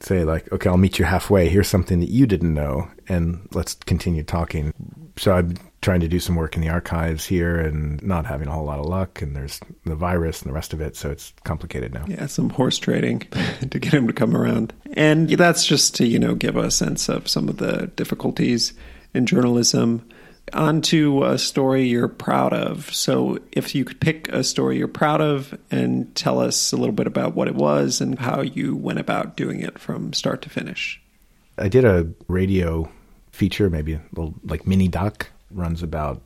say like, okay, I'll meet you halfway. Here's something that you didn't know, and let's continue talking. So I'm trying to do some work in the archives here and not having a whole lot of luck. And there's the virus and the rest of it, so it's complicated now. Yeah, some horse trading to get him to come around, and that's just to you know give a sense of some of the difficulties in journalism On to a story you're proud of. So, if you could pick a story you're proud of and tell us a little bit about what it was and how you went about doing it from start to finish. I did a radio feature, maybe a little like mini doc, runs about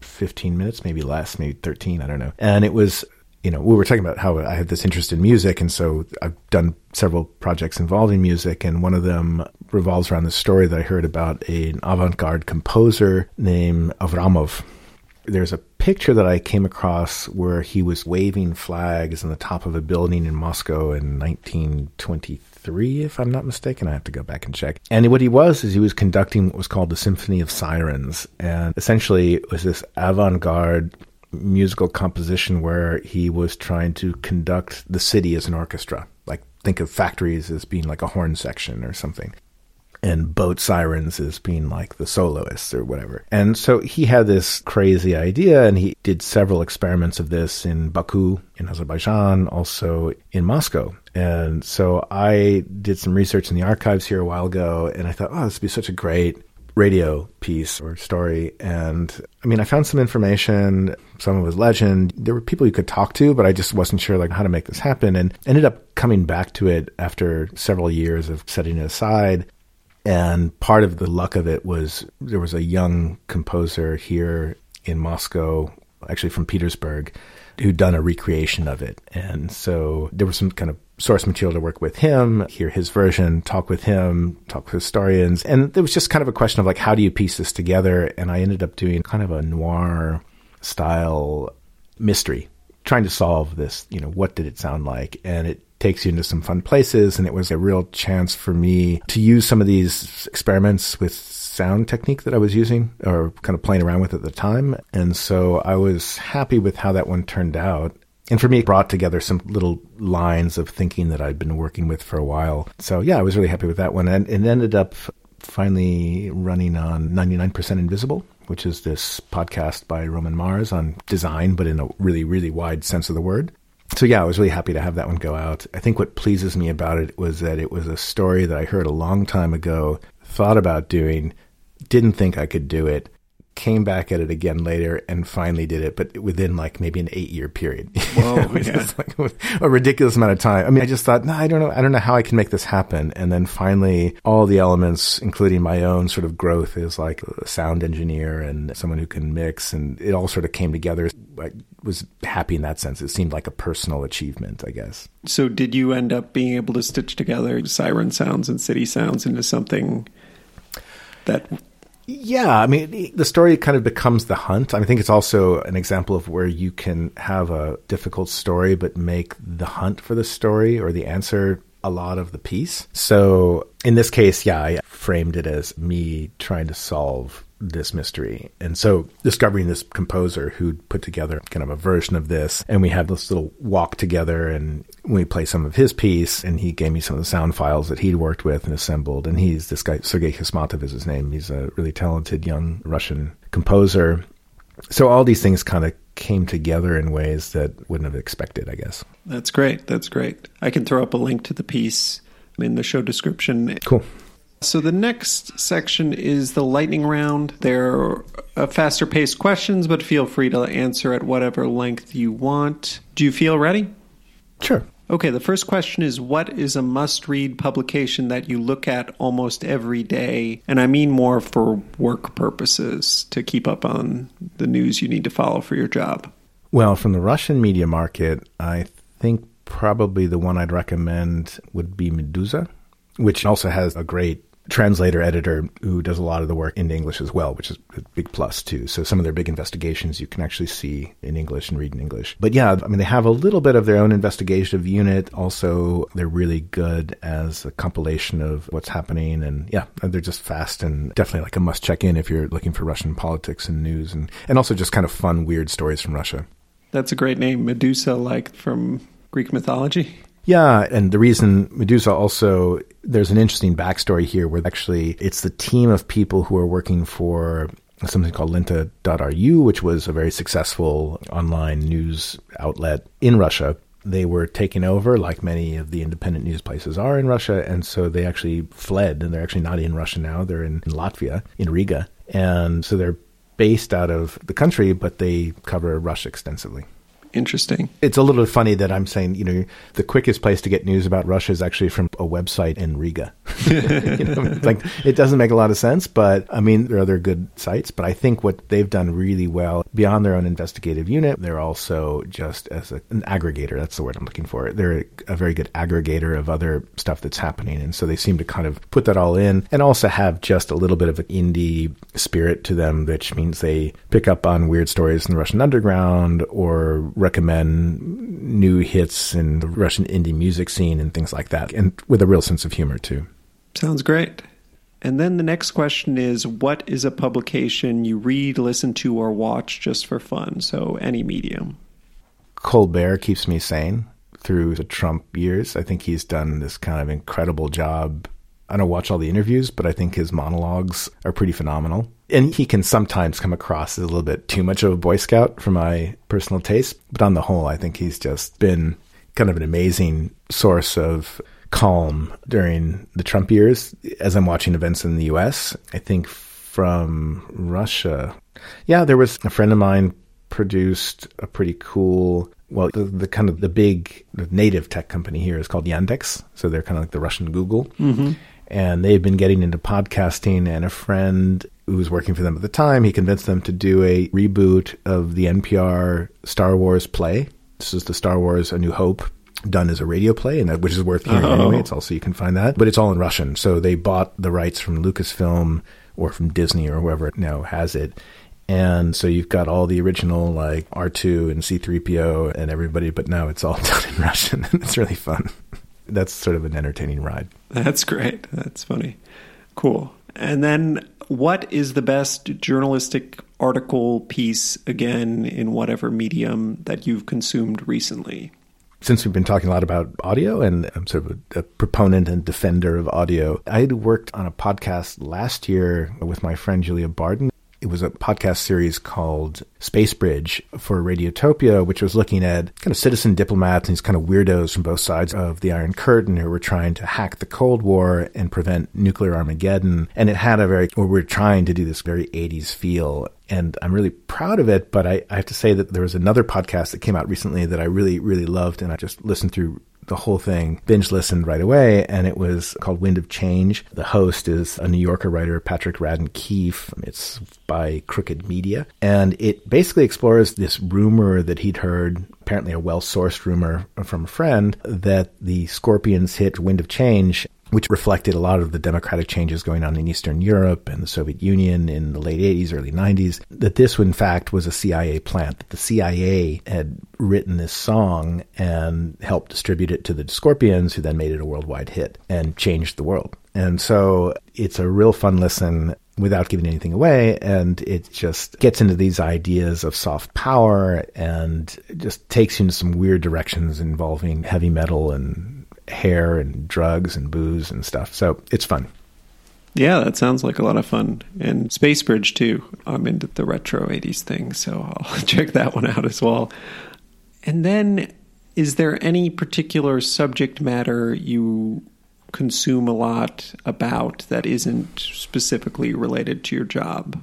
15 minutes, maybe less, maybe 13, I don't know. And it was you know, we were talking about how I had this interest in music, and so I've done several projects involving music, and one of them revolves around the story that I heard about an avant-garde composer named Avraamov. There's a picture that I came across where he was waving flags on the top of a building in Moscow in 1923, if I'm not mistaken. I have to go back and check. And what he was is he was conducting what was called the Symphony of Sirens, and essentially it was this avant-garde musical composition where he was trying to conduct the city as an orchestra. Like think of factories as being like a horn section or something. And boat sirens as being like the soloists or whatever. And so he had this crazy idea and he did several experiments of this in Baku, in Azerbaijan, also in Moscow. And so I did some research in the archives here a while ago and I thought, oh, this would be such a great radio piece or story. And I mean, I found some information. Some of it was legend. There were people you could talk to, but I just wasn't sure like how to make this happen. And ended up coming back to it after several years of setting it aside. And part of the luck of it was there was a young composer here in Moscow, actually from Petersburg, who'd done a recreation of it. And so there was some kind of source material to work with him, hear his version, talk with him, talk with historians. And it was just kind of a question of like, how do you piece this together? And I ended up doing kind of a noir style mystery, trying to solve this, you know, what did it sound like? And it takes you into some fun places. And it was a real chance for me to use some of these experiments with sound technique that I was using or kind of playing around with at the time. And so I was happy with how that one turned out and for me, it brought together some little lines of thinking that I'd been working with for a while. So yeah, I was really happy with that one, and it ended up finally running on 99% Invisible, which is this podcast by Roman Mars on design, but in a really, really wide sense of the word. So yeah, I was really happy to have that one go out. I think what pleases me about it was that it was a story that I heard a long time ago, thought about doing, didn't think I could do it, came back at it again later and finally did it, but within like maybe an eight year period. Whoa, yeah. like a ridiculous amount of time. I mean, I just thought, no, I don't know. I don't know how I can make this happen. And then finally all the elements, including my own sort of growth as like a sound engineer and someone who can mix and it all sort of came together. I was happy in that sense. It seemed like a personal achievement, I guess. So did you end up being able to stitch together siren sounds and city sounds into something that yeah, I mean, the story kind of becomes the hunt. I think it's also an example of where you can have a difficult story, but make the hunt for the story or the answer a lot of the piece. So in this case, yeah, I framed it as me trying to solve this mystery. And so discovering this composer who'd put together kind of a version of this, and we had this little walk together and we play some of his piece, and he gave me some of the sound files that he'd worked with and assembled. And he's this guy, Sergei Khusmatov is his name. He's a really talented young Russian composer. So all these things kind of came together in ways that wouldn't have expected, I guess. That's great. That's great. I can throw up a link to the piece in the show description. Cool. So the next section is the lightning round. They're faster paced questions, but feel free to answer at whatever length you want. Do you feel ready? Sure. Okay, the first question is What is a must read publication that you look at almost every day? And I mean more for work purposes to keep up on the news you need to follow for your job. Well, from the Russian media market, I think probably the one I'd recommend would be Meduza, which also has a great translator editor who does a lot of the work in English as well, which is a big plus too. So some of their big investigations you can actually see in English and read in English. But yeah, I mean, they have a little bit of their own investigative unit. Also, they're really good as a compilation of what's happening. And yeah, they're just fast and definitely like a must check in if you're looking for Russian politics and news and, and also just kind of fun, weird stories from Russia. That's a great name, Meduza, like from Greek mythology. Yeah, and the reason Meduza also there's an interesting backstory here where actually it's the team of people who are working for something called lenta.ru, which was a very successful online news outlet in Russia. They were taken over, like many of the independent news places are in Russia, and so they actually fled, and they're actually not in Russia now. They're in, in Latvia, in Riga, and so they're based out of the country, but they cover Russia extensively interesting. It's a little funny that I'm saying, you know, the quickest place to get news about Russia is actually from a website in Riga. you know, like it doesn't make a lot of sense, but I mean, there are other good sites. But I think what they've done really well beyond their own investigative unit, they're also just as a, an aggregator. That's the word I'm looking for. They're a, a very good aggregator of other stuff that's happening, and so they seem to kind of put that all in, and also have just a little bit of an indie spirit to them, which means they pick up on weird stories in the Russian underground or recommend new hits in the Russian indie music scene and things like that, and with a real sense of humor too. Sounds great. And then the next question is what is a publication you read, listen to, or watch just for fun? So any medium. Colbert keeps me sane through the Trump years. I think he's done this kind of incredible job. I don't watch all the interviews, but I think his monologues are pretty phenomenal and he can sometimes come across as a little bit too much of a Boy Scout for my personal taste. But on the whole, I think he's just been kind of an amazing source of calm during the Trump years as I'm watching events in the US. I think from Russia, yeah, there was a friend of mine produced a pretty cool well the, the kind of the big native tech company here is called Yandex so they're kind of like the Russian Google mm-hmm. And they've been getting into podcasting and a friend who was working for them at the time, he convinced them to do a reboot of the NPR Star Wars play. This is the Star Wars A New Hope done as a radio play, and that, which is worth hearing oh. anyway. It's also you can find that, but it's all in Russian. So they bought the rights from Lucasfilm or from Disney or whoever now has it. And so you've got all the original like R2 and C3PO and everybody, but now it's all done in Russian. And it's really fun. That's sort of an entertaining ride. That's great. That's funny. Cool. And then what is the best journalistic article piece, again, in whatever medium that you've consumed recently? Since we've been talking a lot about audio, and I'm sort of a, a proponent and defender of audio, I had worked on a podcast last year with my friend Julia Barton it was a podcast series called Space Bridge for Radiotopia, which was looking at kind of citizen diplomats and these kind of weirdos from both sides of the Iron Curtain who were trying to hack the Cold War and prevent nuclear Armageddon. And it had a very, or we're trying to do this very 80s feel. And I'm really proud of it, but I, I have to say that there was another podcast that came out recently that I really, really loved. And I just listened through the whole thing, binge listened right away, and it was called Wind of Change. The host is a New Yorker writer, Patrick Radden Keefe. It's by Crooked Media, and it basically explores this rumor that he'd heard, apparently a well sourced rumor from a friend, that the Scorpions hit Wind of Change which reflected a lot of the democratic changes going on in Eastern Europe and the Soviet Union in the late 80s, early 90s, that this, in fact, was a CIA plant, that the CIA had written this song and helped distribute it to the Scorpions, who then made it a worldwide hit and changed the world. And so it's a real fun listen without giving anything away. And it just gets into these ideas of soft power and just takes you into some weird directions involving heavy metal and hair and drugs and booze and stuff. So it's fun. Yeah, that sounds like a lot of fun. And Space Bridge, too. I'm into the retro 80s thing, so I'll check that one out as well. And then, is there any particular subject matter you consume a lot about that isn't specifically related to your job?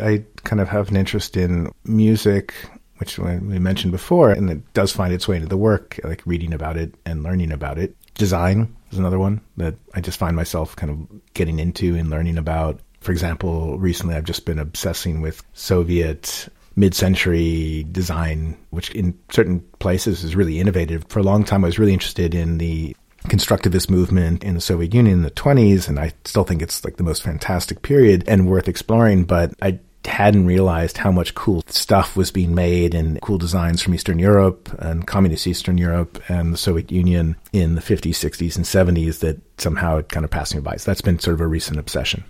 I kind of have an interest in music, which we mentioned before, and it does find its way into the work, like reading about it and learning about it. Design is another one that I just find myself kind of getting into and learning about. For example, recently I've just been obsessing with Soviet mid-century design, which in certain places is really innovative. For a long time, I was really interested in the constructivist movement in the Soviet Union in the 20s, and I still think it's like the most fantastic period and worth exploring. But I hadn't realized how much cool stuff was being made and cool designs from Eastern Europe and communist Eastern Europe and the Soviet Union in the 50s, 60s, and 70s that somehow it kind of passed me by. So that's been sort of a recent obsession.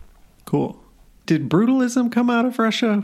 Cool. Did brutalism come out of Russia?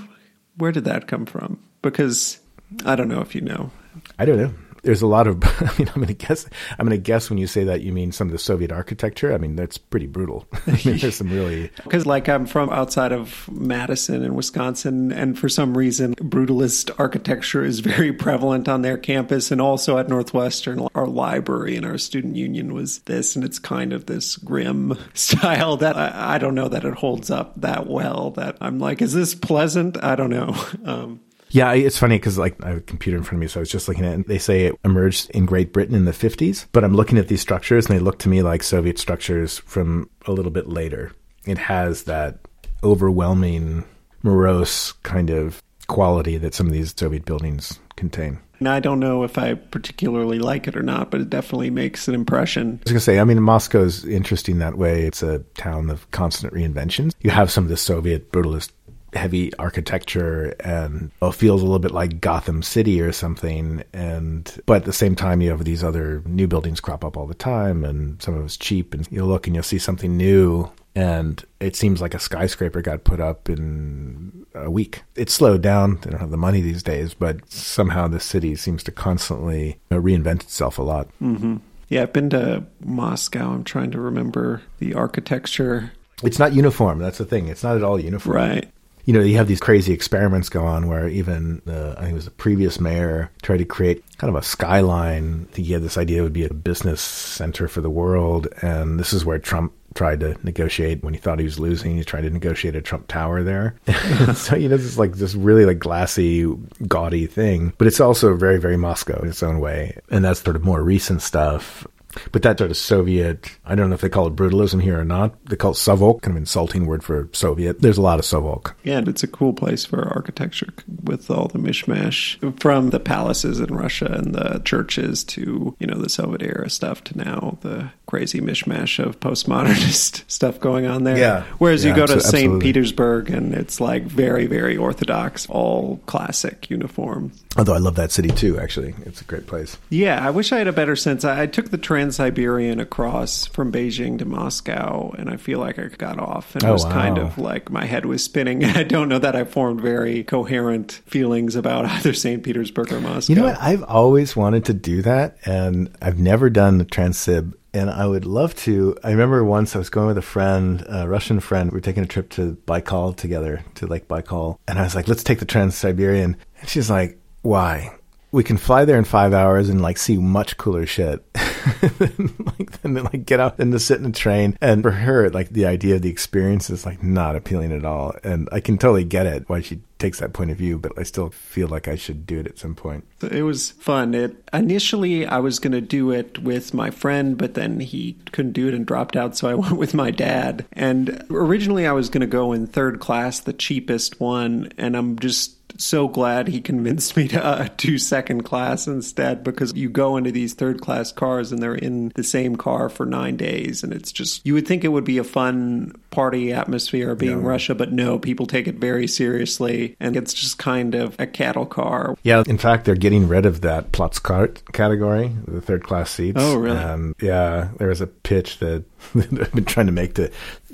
Where did that come from? Because I don't know if you know. I don't know there's a lot of. I mean, I'm going to guess. I'm going to guess when you say that you mean some of the Soviet architecture. I mean, that's pretty brutal. I mean, there's some really because, like, I'm from outside of Madison in Wisconsin, and for some reason, brutalist architecture is very prevalent on their campus, and also at Northwestern. Our library and our student union was this, and it's kind of this grim style that I, I don't know that it holds up that well. That I'm like, is this pleasant? I don't know. Um, yeah, it's funny because like I have a computer in front of me, so I was just looking at it. They say it emerged in Great Britain in the 50s, but I'm looking at these structures and they look to me like Soviet structures from a little bit later. It has that overwhelming, morose kind of quality that some of these Soviet buildings contain. And I don't know if I particularly like it or not, but it definitely makes an impression. I was going to say, I mean, Moscow's interesting that way. It's a town of constant reinventions. You have some of the Soviet brutalist heavy architecture and it feels a little bit like Gotham City or something. And but at the same time, you have these other new buildings crop up all the time, and some of it's cheap. And you'll look and you'll see something new, and it seems like a skyscraper got put up in a week. It slowed down. They don't have the money these days, but somehow the city seems to constantly reinvent itself a lot. Mm-hmm. Yeah, I've been to Moscow. I'm trying to remember the architecture. It's not uniform. That's the thing. It's not at all uniform. Right you know, you have these crazy experiments go on where even the, I think it was the previous mayor tried to create kind of a skyline. I think he had this idea it would be a business center for the world. And this is where Trump tried to negotiate when he thought he was losing. He tried to negotiate a Trump Tower there. so you know, this is like this really like glassy, gaudy thing, but it's also very, very Moscow in its own way. And that's sort of more recent stuff. But that sort of Soviet, I don't know if they call it brutalism here or not. They call it Sovok, kind of insulting word for Soviet. There's a lot of Sovok. Yeah, and it's a cool place for architecture with all the mishmash from the palaces in Russia and the churches to, you know, the Soviet era stuff to now the crazy mishmash of postmodernist stuff going on there. Yeah. Whereas yeah, you go to St. Petersburg and it's like very, very orthodox, all classic uniform. Although I love that city too, actually. It's a great place. Yeah, I wish I had a better sense. I, I took the Trans Siberian across from Beijing to Moscow, and I feel like I got off. And oh, it was wow. kind of like my head was spinning. I don't know that I formed very coherent feelings about either St. Petersburg or Moscow. You know what? I've always wanted to do that, and I've never done the Transsib and I would love to. I remember once I was going with a friend, a Russian friend. We were taking a trip to Baikal together, to Lake Baikal, and I was like, "Let's take the Trans Siberian." And she's like, "Why?" We can fly there in five hours and like see much cooler shit. like then like get out and to sit in a train. And for her, like the idea of the experience is like not appealing at all. And I can totally get it why she takes that point of view, but I still feel like I should do it at some point. It was fun. It initially I was going to do it with my friend, but then he couldn't do it and dropped out, so I went with my dad. And originally I was going to go in third class, the cheapest one, and I'm just so glad he convinced me to uh, do second class instead because you go into these third class cars and they're in the same car for nine days. And it's just, you would think it would be a fun party atmosphere being no. Russia, but no, people take it very seriously. And it's just kind of a cattle car. Yeah. In fact, they're getting rid of that Platzkart category, the third class seats. Oh, really? Um, yeah. There was a pitch that I've been trying to make to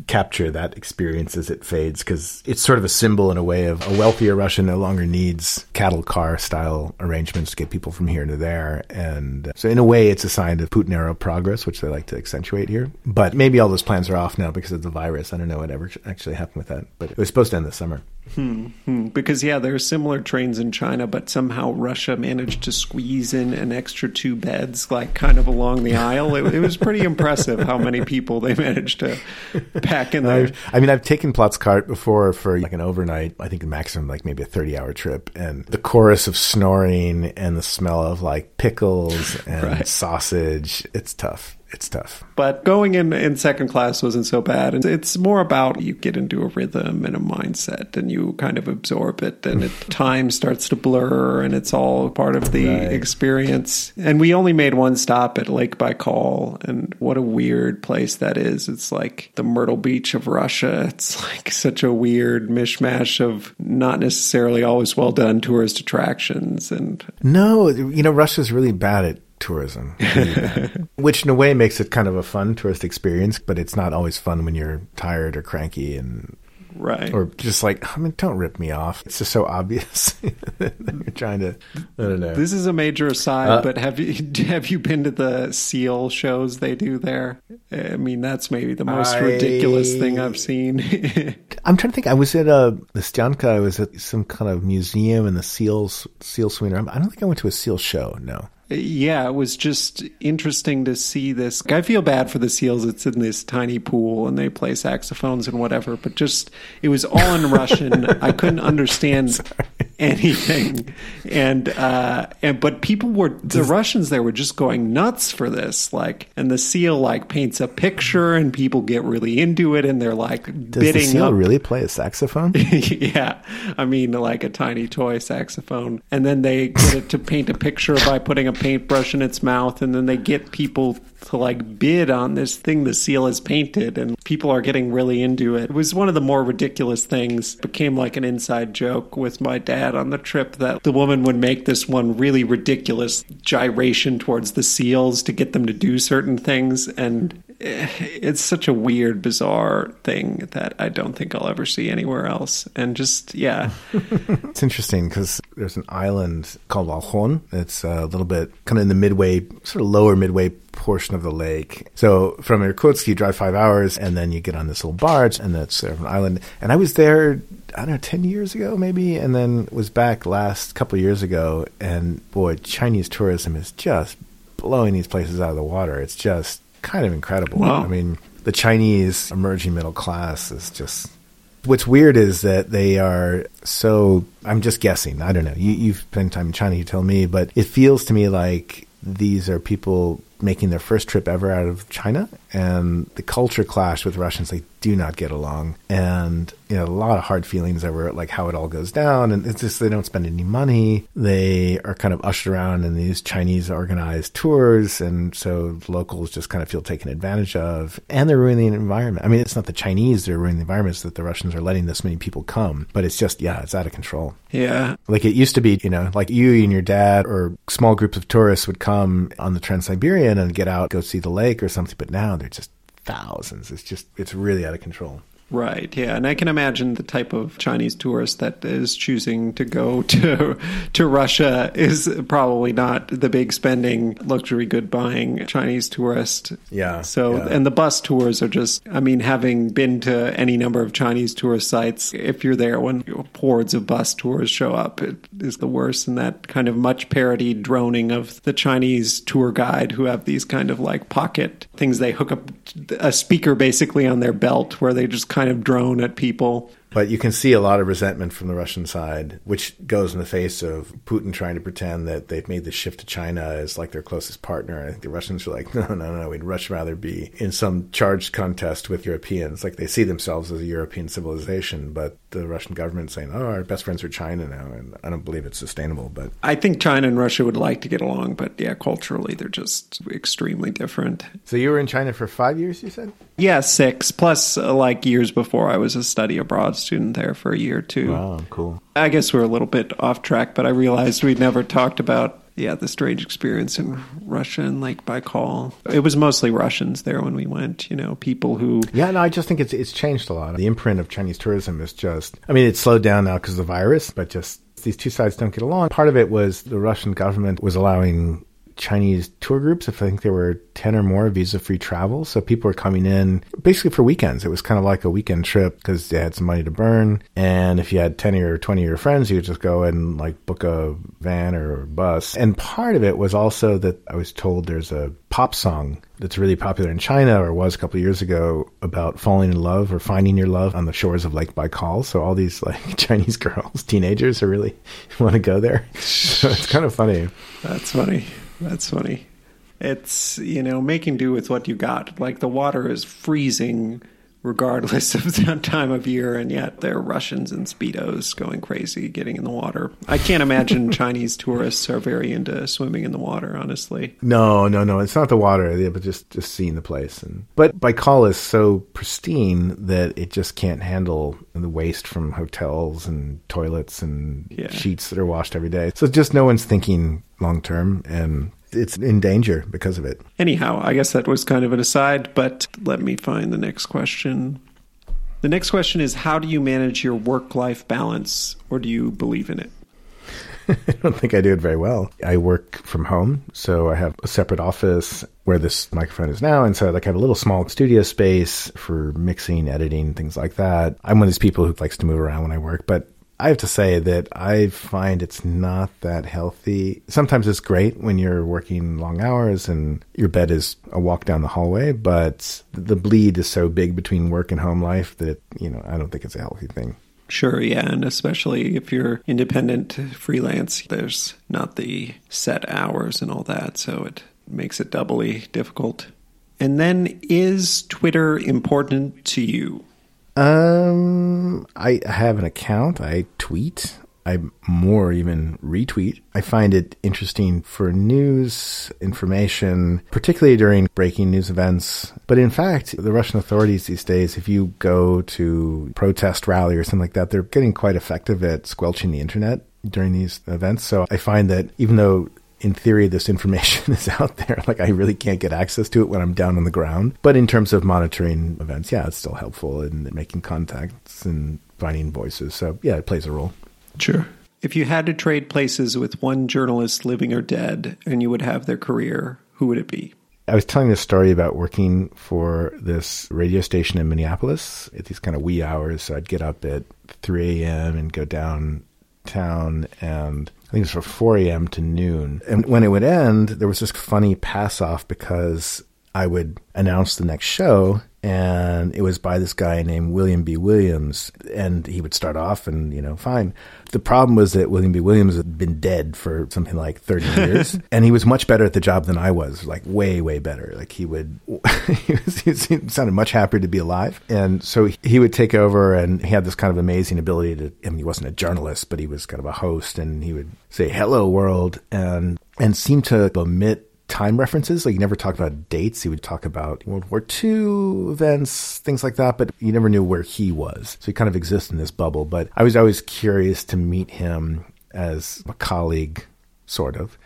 capture that experience as it fades because it's sort of a symbol in a way of a wealthier Russia no longer needs cattle car style arrangements to get people from here to there. And so, in a way, it's a sign of Putin era progress, which they like to accentuate here. But maybe all those plans are off now because of the virus. I don't know what ever actually happened with that, but it was supposed to end this summer. Hmm, hmm. Because yeah, there are similar trains in China, but somehow Russia managed to squeeze in an extra two beds, like kind of along the aisle. It, it was pretty impressive how many people they managed to pack in there. I, I mean, I've taken Platzkart before for like an overnight. I think the maximum like maybe a thirty-hour trip, and the chorus of snoring and the smell of like pickles and right. sausage. It's tough it's tough. But going in in second class wasn't so bad. And it's more about you get into a rhythm and a mindset and you kind of absorb it and it, time starts to blur and it's all part of the Right. experience. And we only made one stop at Lake Baikal and what a weird place that is. It's like the Myrtle Beach of Russia. It's like such a weird mishmash of not necessarily always well done tourist attractions and No, you know, Russia's really bad at tourism, which in a way makes it kind of a fun tourist experience, but it's not always fun when you're tired or cranky and right. or just like, I mean, don't rip me off. It's just so obvious you're trying to, I don't know. This is a major aside, Uh, but have you have you been to the seal shows they do there? I mean, that's maybe the most I- ridiculous thing I've seen. I'm trying to think. I was at a the Styanka. I was at some kind of museum in the seals seal swinger. I don't think I went to a seal show. No. Yeah, it was just interesting to see this. I feel bad for the seals. It's in this tiny pool and they play saxophones and whatever, but just it was all in Russian. I couldn't understand anything, and uh, and but people were the Russians there were just going nuts for this. Like, and the seal like paints a picture, and people get really into it, and they're like Does bidding the seal up really play a saxophone? yeah, I mean, like a tiny toy saxophone. And then they get it to paint a picture by putting a paintbrush in its mouth, and then they get people to like bid on this thing the seal has painted, and people are getting really into it. It was one of the more ridiculous things. Became like an inside joke with my dad on the trip that the woman would make this one really ridiculous gyration towards the seals to get them to do certain things, and it's such a weird, bizarre thing that I don't think I'll ever see anywhere else. And just, yeah, It's interesting because there's an island called Olkhon. It's a little bit kind of in the midway, sort of lower midway portion of the lake. So from Irkutsk, you drive five hours and then you get on this little barge and that's an island. And I was there, I don't know, 10 years ago maybe, and then was back last couple years ago. And boy, Chinese tourism is just blowing these places out of the water. It's just kind of incredible. Wow. I mean, the Chinese emerging middle class is just What's weird is that they are so. I'm just guessing. I don't know. You, you've spent time in China. You tell me, but it feels to me like these are people making their first trip ever out of China, and the culture clash with Russians. They do not get along, and you know a lot of hard feelings over like how it all goes down. And it's just they don't spend any money. They are kind of ushered around in these Chinese organized tours, and so locals just kind of feel taken advantage of, and they're ruining the environment. I mean, it's not the Chinese that are ruining the environment; it's that the Russians are letting this many people come. But it's just yeah, it's out of control. yeah. Like it used to be, you know, like you and your dad or small groups of tourists would come on the Trans Siberian and get out, go see the lake or something. But now they're just thousands. It's just, it's really out of control. Right, yeah, and I can imagine the type of Chinese tourist that is choosing to go to to Russia is probably not the big spending, luxury good buying Chinese tourist. Yeah, So, yeah. and the bus tours are just, I mean, having been to any number of Chinese tourist sites, if you're there when hordes of bus tours show up, it is the worst. And that kind of much parodied droning of the Chinese tour guide who have these kind of like pocket things they hook up a speaker basically on their belt where they just kind of drone at people. But you can see a lot of resentment from the Russian side, which goes in the face of Putin trying to pretend that they've made the shift to China as like their closest partner. I think the Russians are like, no, no, no, we'd much rather be in some charged contest with Europeans. Like they see themselves as a European civilization, but the Russian government saying, oh, our best friends are China now. And I don't believe it's sustainable, but I think China and Russia would like to get along, but yeah, culturally they're just extremely different. So you were in China for five years, you said? Yeah, six plus uh, like years before I was a study abroad student there for a year or two. Wow, cool. I guess we're a little bit off track, but I realized we'd never talked about yeah the strange experience in Russia and Lake Baikal. It was mostly Russians there when we went. You know, people who Yeah, no, I just think it's it's changed a lot. The imprint of Chinese tourism is just, I mean, it's slowed down now because of the virus, but just these two sides don't get along. Part of it was the Russian government was allowing Chinese tour groups, if I think there were 10 or more, visa free travel. So people were coming in basically for weekends. It was kind of like a weekend trip because they had some money to burn. And if you had 10 or 20 of your friends, you could just go and like book a van or bus. And part of it was also that I was told there's a pop song that's really popular in China or was a couple years ago about falling in love or finding your love on the shores of Lake Baikal. So all these like Chinese girls, teenagers, are really want to go there. So it's kind of funny. That's funny. That's funny. it's, you know, making do with what you got. Like the water is freezing regardless of the time of year, and yet there are Russians in Speedos going crazy getting in the water. I can't imagine Chinese tourists are very into swimming in the water, honestly. No, no, no. It's not the water, but just, just seeing the place. And But Baikal is so pristine that it just can't handle the waste from hotels and toilets and yeah. sheets that are washed every day. So just no one's thinking long term. And it's in danger because of it. Anyhow, I guess that was kind of an aside, but let me find the next question. The next question is How do you manage your work life balance, or do you believe in it? I don't think I do it very well. I work from home, so I have a separate office where this microphone is now, and so like I have a little small studio space for mixing, editing, things like that. I'm one of these people who likes to move around when I work, but I have to say that I find it's not that healthy. Sometimes it's great when you're working long hours and your bed is a walk down the hallway, but the bleed is so big between work and home life that, you know, I don't think it's a healthy thing. Sure, yeah, and especially if you're independent freelance, there's not the set hours and all that, so it makes it doubly difficult. And then is Twitter important to you? Um, I have an account. I tweet. I more even retweet. I find it interesting for news information, particularly during breaking news events. But in fact, the Russian authorities these days, if you go to protest rally or something like that, they're getting quite effective at squelching the internet during these events. So I find that even though in theory, this information is out there. Like I really can't get access to it when I'm down on the ground. But in terms of monitoring events, yeah, it's still helpful in making contacts and finding voices. So yeah, it plays a role. Sure. If you had to trade places with one journalist living or dead and you would have their career, who would it be? I was telling this story about working for this radio station in Minneapolis at these kind of wee hours. So I'd get up at 3 a.m. and go downtown and I think it was from 4 a.m. to noon. And when it would end, there was this funny pass off because I would announce the next show and it was by this guy named William B. Williams, and he would start off and you know fine. The problem was that William B. Williams had been dead for something like thirty years, and he was much better at the job than I was, like way way better. Like he would, he, was, he sounded much happier to be alive, and so he would take over, and he had this kind of amazing ability to. I mean, he wasn't a journalist, but he was kind of a host, and he would say "Hello, world," and and seem to omit time references. Like he never talked about dates. He would talk about World War II events, things like that, but you never knew where he was. So he kind of exists in this bubble. But I was always curious to meet him as a colleague, sort of.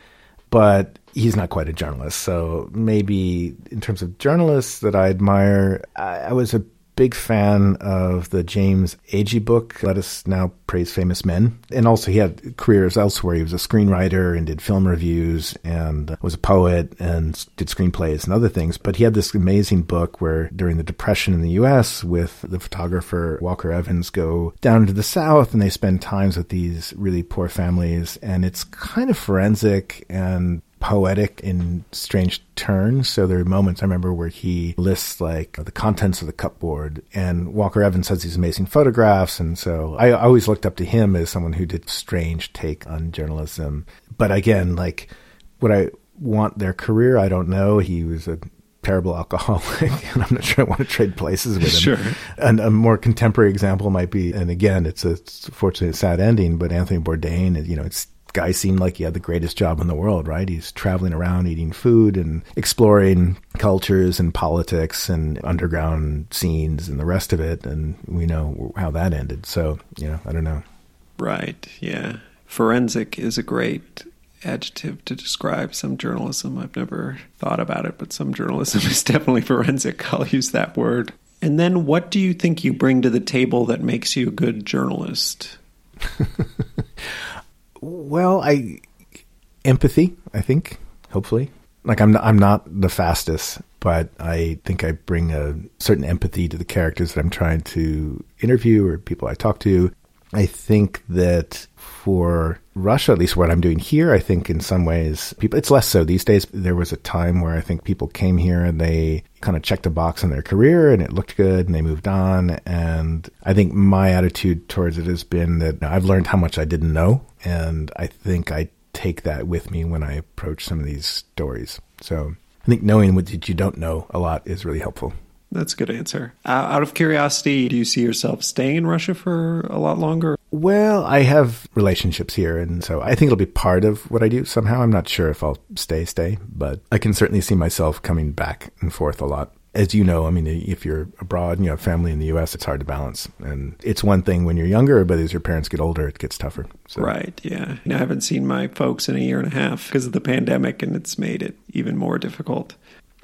But he's not quite a journalist. So maybe in terms of journalists that I admire, I, I was a big fan of the James Agee book, Let Us Now Praise Famous Men. And also, he had careers elsewhere. He was a screenwriter and did film reviews and was a poet and did screenplays and other things. But he had this amazing book where during the Depression in the U.S., with the photographer Walker Evans, go down to the South and they spend times with these really poor families. And it's kind of forensic and poetic in strange turns. So there are moments I remember where he lists like the contents of the cupboard, and Walker Evans has these amazing photographs. And so I always looked up to him as someone who did strange take on journalism. But again, like what I want their career, I don't know. He was a terrible alcoholic, and I'm not sure I want to trade places with him. Sure. And a more contemporary example might be, and again, it's a it's fortunately a sad ending, but Anthony Bourdain, you know, it's guy seemed like he had the greatest job in the world, right? He's traveling around eating food and exploring cultures and politics and underground scenes and the rest of it. And we know how that ended. So, you know, I don't know. Right. Yeah. Forensic is a great adjective to describe some journalism. I've never thought about it, but some journalism is definitely forensic. I'll use that word. And then what do you think you bring to the table that makes you a good journalist? Well, I empathy. I think hopefully, like I'm not, I'm not the fastest, but I think I bring a certain empathy to the characters that I'm trying to interview or people I talk to. I think that for Russia, at least what I'm doing here, I think in some ways people it's less so these days. There was a time where I think people came here and they kind of checked a box in their career and it looked good and they moved on. And I think my attitude towards it has been that I've learned how much I didn't know, and I think I take that with me when I approach some of these stories. So I think knowing what you don't know a lot is really helpful. That's a good answer. Uh, out of curiosity, do you see yourself staying in Russia for a lot longer? Well, I have relationships here, and so I think it'll be part of what I do somehow. I'm not sure if I'll stay, stay, but I can certainly see myself coming back and forth a lot. As you know, I mean, if you're abroad and you have family in the U.S., it's hard to balance. And it's one thing when you're younger, but as your parents get older, it gets tougher. So. Right, yeah. I haven't seen my folks in a year and a half because of the pandemic, and it's made it even more difficult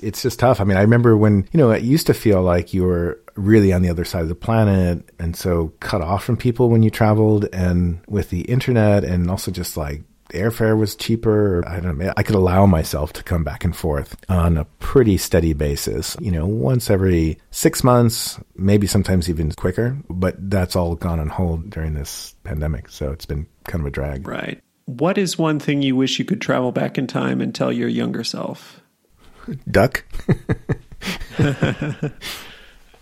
it's just tough. I mean, I remember when, you know, it used to feel like you were really on the other side of the planet and so cut off from people when you traveled and with the internet and also just like airfare was cheaper. I don't know. I could allow myself to come back and forth on a pretty steady basis, you know, once every six months, maybe sometimes even quicker, but that's all gone on hold during this pandemic. So it's been kind of a drag. Right. What is one thing you wish you could travel back in time and tell your younger self? Duck.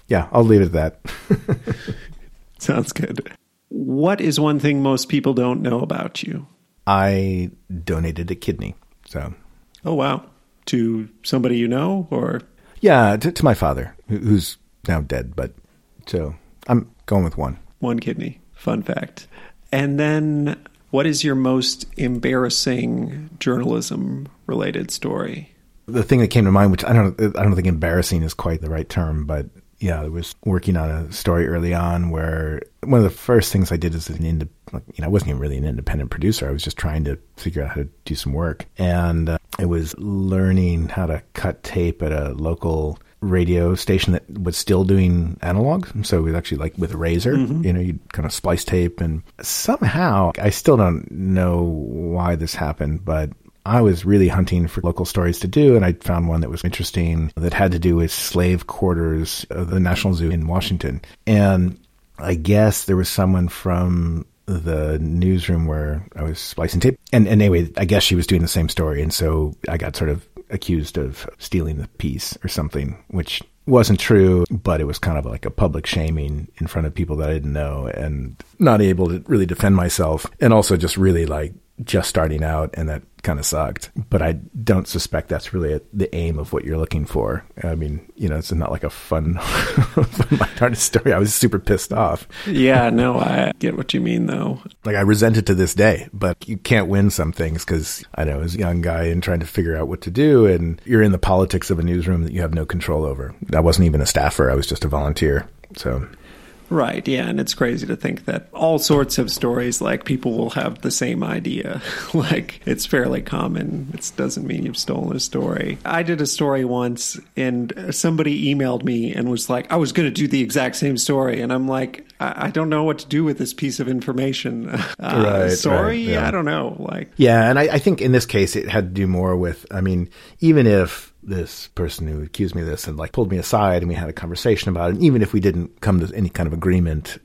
yeah, I'll leave it at that. Sounds good. What is one thing most people don't know about you? I donated a kidney. So. Oh wow! To somebody you know, or? Yeah, to, to my father, who's now dead. But so I'm going with one. One kidney. Fun fact. And then, what is your most embarrassing journalism related story? The thing that came to mind, which I don't, I don't think embarrassing is quite the right term, but yeah, I was working on a story early on where one of the first things I did as an ind- you know, I wasn't even really an independent producer. I was just trying to figure out how to do some work, and uh, I was learning how to cut tape at a local radio station that was still doing analog. So it was actually like with a razor, mm-hmm. you know, you kind of splice tape and somehow I still don't know why this happened, but I was really hunting for local stories to do, and I found one that was interesting that had to do with slave quarters of the National Zoo in Washington. And I guess there was someone from the newsroom where I was splicing tape. And, and anyway, I guess she was doing the same story. And so I got sort of accused of stealing the piece or something, which wasn't true, but it was kind of like a public shaming in front of people that I didn't know and not able to really defend myself. And also just really like just starting out and that kind of sucked. But I don't suspect that's really a, the aim of what you're looking for. I mean, you know, it's not like a fun, fun lighthearted story. I was super pissed off. Yeah, no, I get what you mean though. Like I resent it to this day, but you can't win some things because I know as a young guy and trying to figure out what to do and you're in the politics of a newsroom that you have no control over. I wasn't even a staffer. I was just a volunteer. So Right, yeah, and it's crazy to think that all sorts of stories, like people will have the same idea. like it's fairly common. It doesn't mean you've stolen a story. I did a story once, and somebody emailed me and was like, "I was going to do the exact same story," and I'm like, I, I, don't know what to do with this piece of information. Uh, right, sorry, right, yeah. I don't know. Like, yeah, and I, I think in this case it had to do more with. I mean, even if this person who accused me of this and like pulled me aside and we had a conversation about it. And even if we didn't come to any kind of agreement,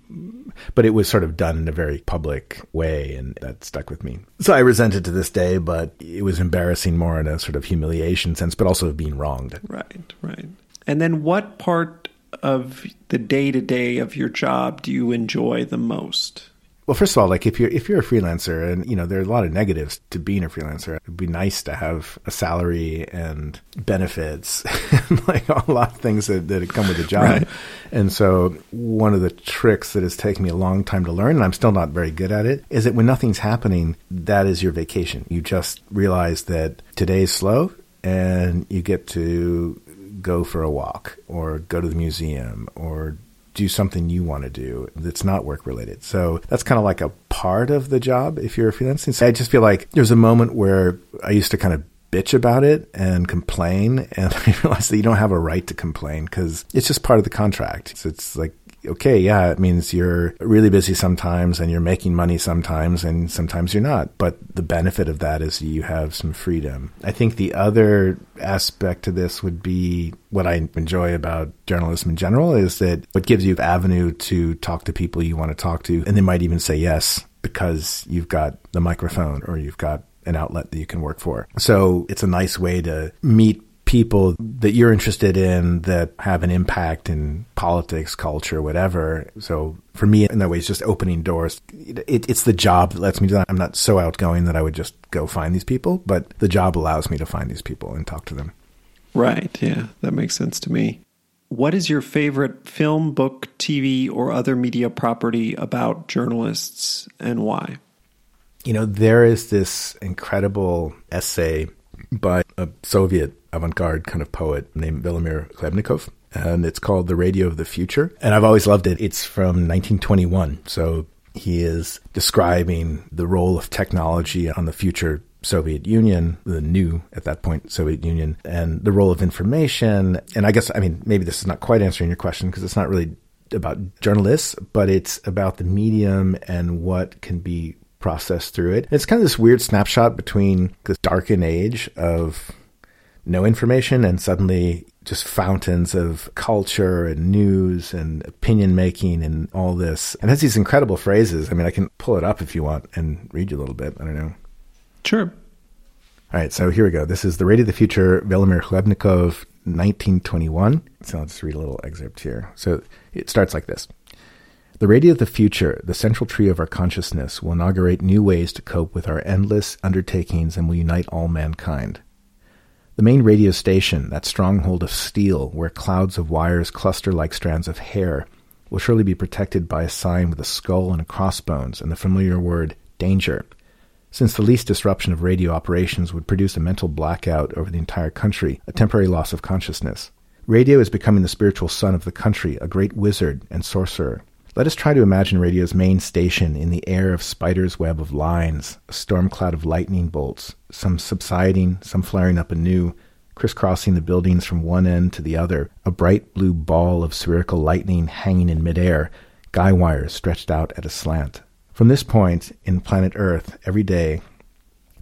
but it was sort of done in a very public way and that stuck with me. So I resent it to this day, but it was embarrassing more in a sort of humiliation sense, but also of being wronged. Right, right. And then what part of the day to day of your job do you enjoy the most? Well, first of all, like if you're if you're a freelancer, and you know there are a lot of negatives to being a freelancer. It'd be nice to have a salary and benefits, and like a lot of things that that come with a job. Right. And so, one of the tricks that has taken me a long time to learn, and I'm still not very good at it, is that when nothing's happening, that is your vacation. You just realize that today's slow, and you get to go for a walk or go to the museum or do something you want to do that's not work related. So that's kind of like a part of the job if you're a freelancer. So I just feel like there's a moment where I used to kind of bitch about it and complain and I realized that you don't have a right to complain because it's just part of the contract. So it's like okay, yeah, it means you're really busy sometimes and you're making money sometimes and sometimes you're not. But the benefit of that is you have some freedom. I think the other aspect to this would be what I enjoy about journalism in general is that it gives you avenue to talk to people you want to talk to and they might even say yes because you've got the microphone or you've got an outlet that you can work for. So it's a nice way to meet people that you're interested in that have an impact in politics, culture, whatever. So for me, in that way, it's just opening doors. It, it's the job that lets me do that. I'm not so outgoing that I would just go find these people, but the job allows me to find these people and talk to them. Right, yeah, that makes sense to me. What is your favorite film, book, TV, or other media property about journalists and why? You know, there is this incredible essay by a Soviet avant garde kind of poet named Velimir Khlebnikov, and it's called The Radio of the Future. And I've always loved it. It's from 1921. So he is describing the role of technology on the future Soviet Union, the new, at that point, Soviet Union, and the role of information. And I guess, I mean, maybe this is not quite answering your question because it's not really about journalists, but it's about the medium and what can be processed through it. It's kind of this weird snapshot between this darkened age of no information and suddenly just fountains of culture and news and opinion making and all this. And has these incredible phrases. I mean, I can pull it up if you want and read you a little bit. I don't know. Sure. All right, so here we go. This is The Radio of the Future, Velimir Khlebnikov, 1921. So I'll just read a little excerpt here. So it starts like this The Radio of the Future, the central tree of our consciousness, will inaugurate new ways to cope with our endless undertakings and will unite all mankind. The main radio station, that stronghold of steel where clouds of wires cluster like strands of hair, will surely be protected by a sign with a skull and crossbones and the familiar word danger since the least disruption of radio operations would produce a mental blackout over the entire country, a temporary loss of consciousness. Radio is becoming the spiritual son of the country, a great wizard and sorcerer. Let us try to imagine radio's main station in the air of spider's web of lines, a storm cloud of lightning bolts, some subsiding, some flaring up anew, crisscrossing the buildings from one end to the other, a bright blue ball of spherical lightning hanging in midair, guy wires stretched out at a slant. From this point in planet Earth, every day,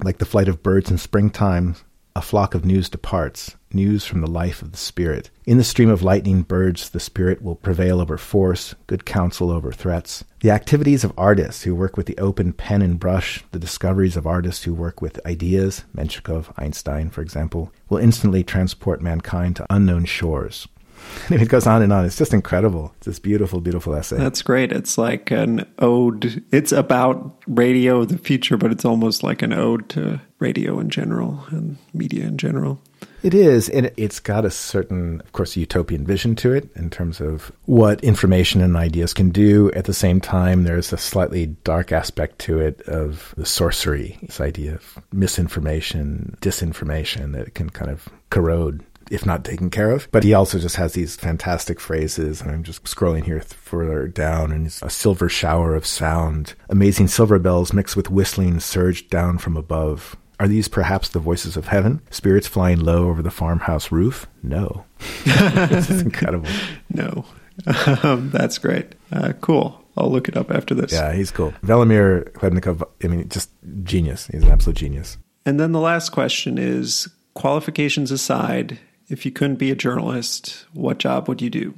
like the flight of birds in springtime, a flock of news departs, news from the life of the spirit. In the stream of lightning birds, the spirit will prevail over force, good counsel over threats. The activities of artists who work with the open pen and brush, the discoveries of artists who work with ideas, Minkowski, Einstein, for example, will instantly transport mankind to unknown shores. And it goes on and on. It's just incredible. It's this beautiful, beautiful essay. That's great. It's like an ode. It's about radio the future, but it's almost like an ode to radio in general and media in general. It is. And it's got a certain, of course, utopian vision to it in terms of what information and ideas can do. At the same time, there's a slightly dark aspect to it of the sorcery, this idea of misinformation, disinformation that can kind of corrode if not taken care of. But he also just has these fantastic phrases, and I'm just scrolling here further down, and it's a silver shower of sound. Amazing silver bells mixed with whistling surged down from above. Are these perhaps the voices of heaven? Spirits flying low over the farmhouse roof? No. this is incredible. No. Um, that's great. Uh, cool. I'll look it up after this. Yeah, he's cool. Velimir Khlebnikov, I mean, just genius. He's an absolute genius. And then the last question is qualifications aside, if you couldn't be a journalist, what job would you do?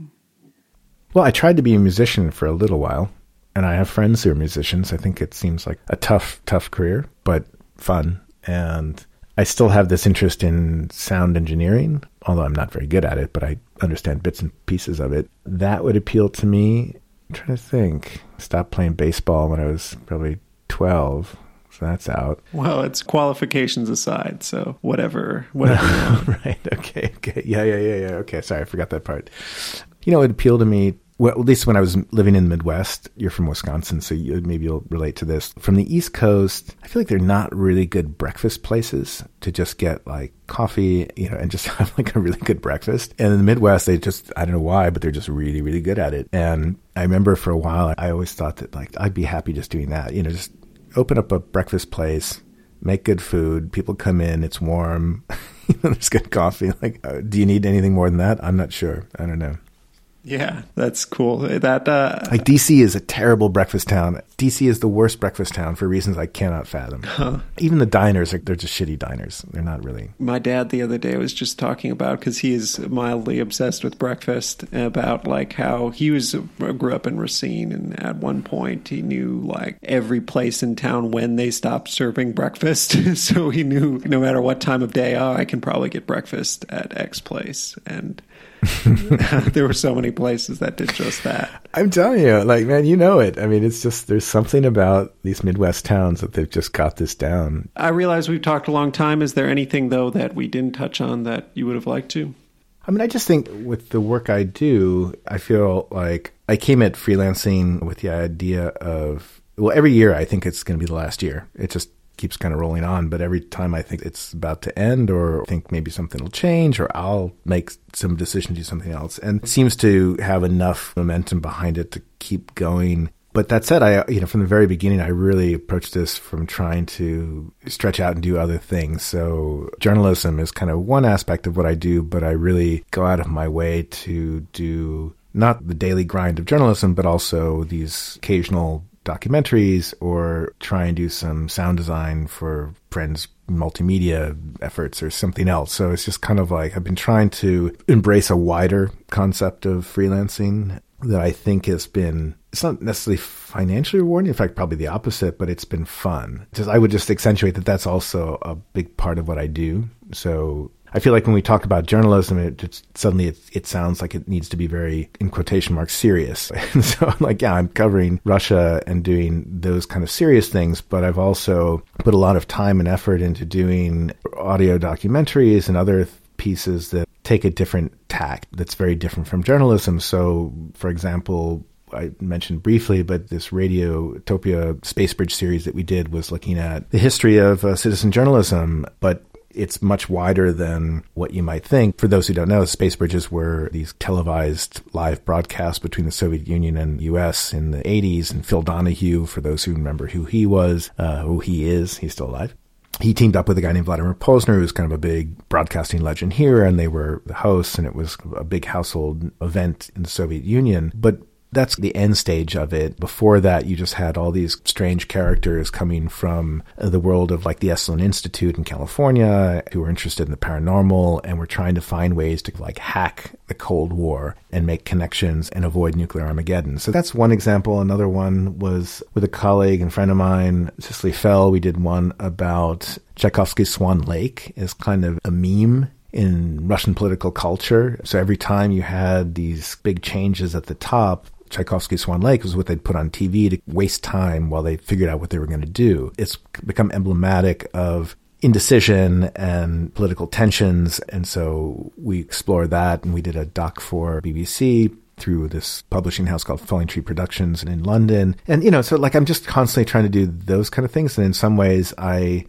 Well, I tried to be a musician for a little while, and I have friends who are musicians. I think it seems like a tough, tough career, but fun. And I still have this interest in sound engineering, although I'm not very good at it, but I understand bits and pieces of it. That would appeal to me. I'm trying to think. Stopped playing baseball when I was probably 12. So that's out. Well, it's qualifications aside. So whatever, whatever. right. Okay. Okay. Yeah. Yeah. Yeah. Yeah. Okay. Sorry, I forgot that part. You know, it appealed to me. Well, at least when I was living in the Midwest, you're from Wisconsin, so you, maybe you'll relate to this. From the East Coast, I feel like they're not really good breakfast places to just get like coffee, you know, and just have like a really good breakfast. And in the Midwest, they just, I don't know why, but they're just really, really good at it. And I remember for a while, I always thought that like I'd be happy just doing that, you know, just open up a breakfast place, make good food. People come in, it's warm. there's good coffee. Like, uh, do you need anything more than that? I'm not sure. I don't know. Yeah, that's cool. That uh, like DC is a terrible breakfast town. DC is the worst breakfast town for reasons I cannot fathom. Huh. Even the diners are they're just shitty diners. They're not really. My dad the other day was just talking about because he is mildly obsessed with breakfast about like how he was grew up in Racine and at one point he knew like every place in town when they stopped serving breakfast. so he knew no matter what time of day, oh, I can probably get breakfast at X place and there were so many places that did just that. I'm telling you, like, man, you know it. I mean, it's just, there's something about these Midwest towns that they've just got this down. I realize we've talked a long time. Is there anything, though, that we didn't touch on that you would have liked to? I mean, I just think with the work I do, I feel like I came at freelancing with the idea of, well, every year I think it's going to be the last year. It just keeps kind of rolling on. But every time I think it's about to end or think maybe something will change or I'll make some decision to do something else. And it seems to have enough momentum behind it to keep going. But that said, I, you know, from the very beginning, I really approached this from trying to stretch out and do other things. So journalism is kind of one aspect of what I do, but I really go out of my way to do not the daily grind of journalism, but also these occasional documentaries or try and do some sound design for friends multimedia efforts or something else. So it's just kind of like I've been trying to embrace a wider concept of freelancing that I think has been it's not necessarily financially rewarding. In fact, probably the opposite, but it's been fun. Just I would just accentuate that that's also a big part of what I do. So I feel like when we talk about journalism, it suddenly it, it sounds like it needs to be very, in quotation marks, serious. And so I'm like, yeah, I'm covering Russia and doing those kind of serious things, but I've also put a lot of time and effort into doing audio documentaries and other pieces that take a different tack that's very different from journalism. So, for example, I mentioned briefly, but this Radiotopia Space Bridge series that we did was looking at the history of uh, citizen journalism, but it's much wider than what you might think. For those who don't know, space bridges were these televised live broadcasts between the Soviet Union and US in the 80s. And Phil Donahue, for those who remember who he was, uh, who he is, he's still alive he teamed up with a guy named Vladimir Posner, who's kind of a big broadcasting legend here, and they were the hosts, and it was a big household event in the Soviet Union. But that's the end stage of it. Before that, you just had all these strange characters coming from the world of like the Esalen Institute in California who were interested in the paranormal and were trying to find ways to like hack the Cold War and make connections and avoid nuclear Armageddon. So that's one example. Another one was with a colleague and friend of mine, Cicely Fell. We did one about Tchaikovsky's Swan Lake as kind of a meme in Russian political culture. So every time you had these big changes at the top, Tchaikovsky's Swan Lake was what they'd put on TV to waste time while they figured out what they were going to do. It's become emblematic of indecision and political tensions. And so we explored that and we did a doc for BBC through this publishing house called Falling Tree Productions in London. And, you know, so like I'm just constantly trying to do those kind of things. And in some ways, I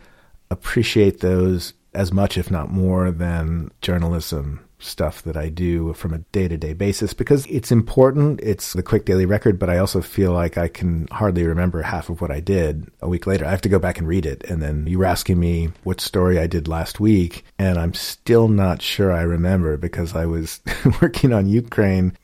appreciate those as much, if not more, than journalism stuff that I do from a day to day basis because it's important. It's the quick daily record, but I also feel like I can hardly remember half of what I did a week later. I have to go back and read it. And then you were asking me what story I did last week, and I'm still not sure I remember because I was working on Ukraine,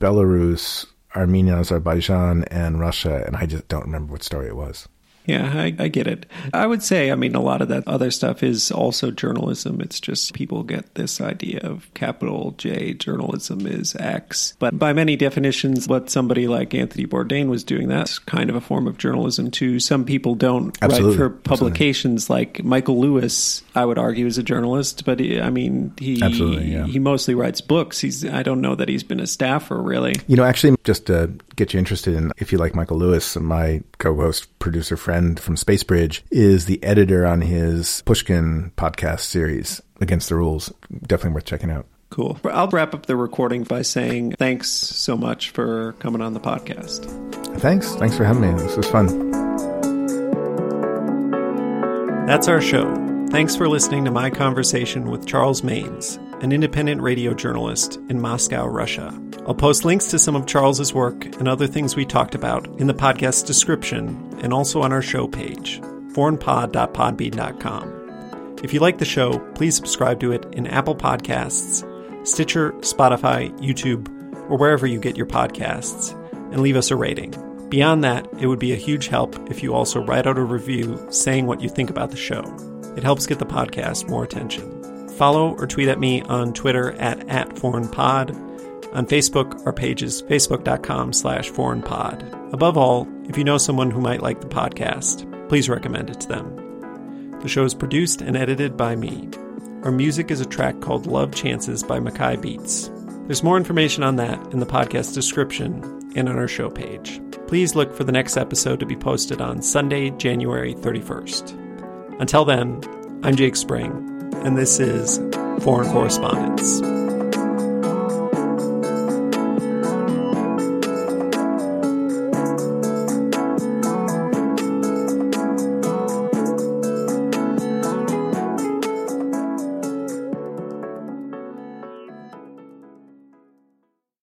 Belarus, Armenia, Azerbaijan, and Russia, and I just don't remember what story it was. Yeah, I, I, get it. I would say, I mean, a lot of that other stuff is also journalism. It's just people get this idea of capital J journalism is X. But by many definitions, what somebody like Anthony Bourdain was doing, that's kind of a form of journalism too. Some people don't Absolutely. write for publications Absolutely. like Michael Lewis, I would argue, is a journalist, but he, I mean, he, yeah. he mostly writes books. He's, I don't know that he's been a staffer really. You know, actually, just to get you interested in, if you like Michael Lewis, my co host, producer friend, friend from Spacebridge, is the editor on his Pushkin podcast series, Against the Rules. Definitely worth checking out. Cool. I'll wrap up the recording by saying thanks so much for coming on the podcast. Thanks. Thanks for having me. This was fun. That's our show. Thanks for listening to my conversation with Charles Maynes, an independent radio journalist in Moscow, Russia. I'll post links to some of Charles's work and other things we talked about in the podcast description and also on our show page, foreignpod.podbean.com. If you like the show, please subscribe to it in Apple Podcasts, Stitcher, Spotify, YouTube, or wherever you get your podcasts, and leave us a rating. Beyond that, it would be a huge help if you also write out a review saying what you think about the show. It helps get the podcast more attention. Follow or tweet at me on Twitter at, at foreignpod on Facebook, our page is facebook.com slash foreignpod. Above all, if you know someone who might like the podcast, please recommend it to them. The show is produced and edited by me. Our music is a track called Love Chances by Mackay Beats. There's more information on that in the podcast description and on our show page. Please look for the next episode to be posted on Sunday, January 31st. Until then, I'm Jake Spring, and this is Foreign Correspondence.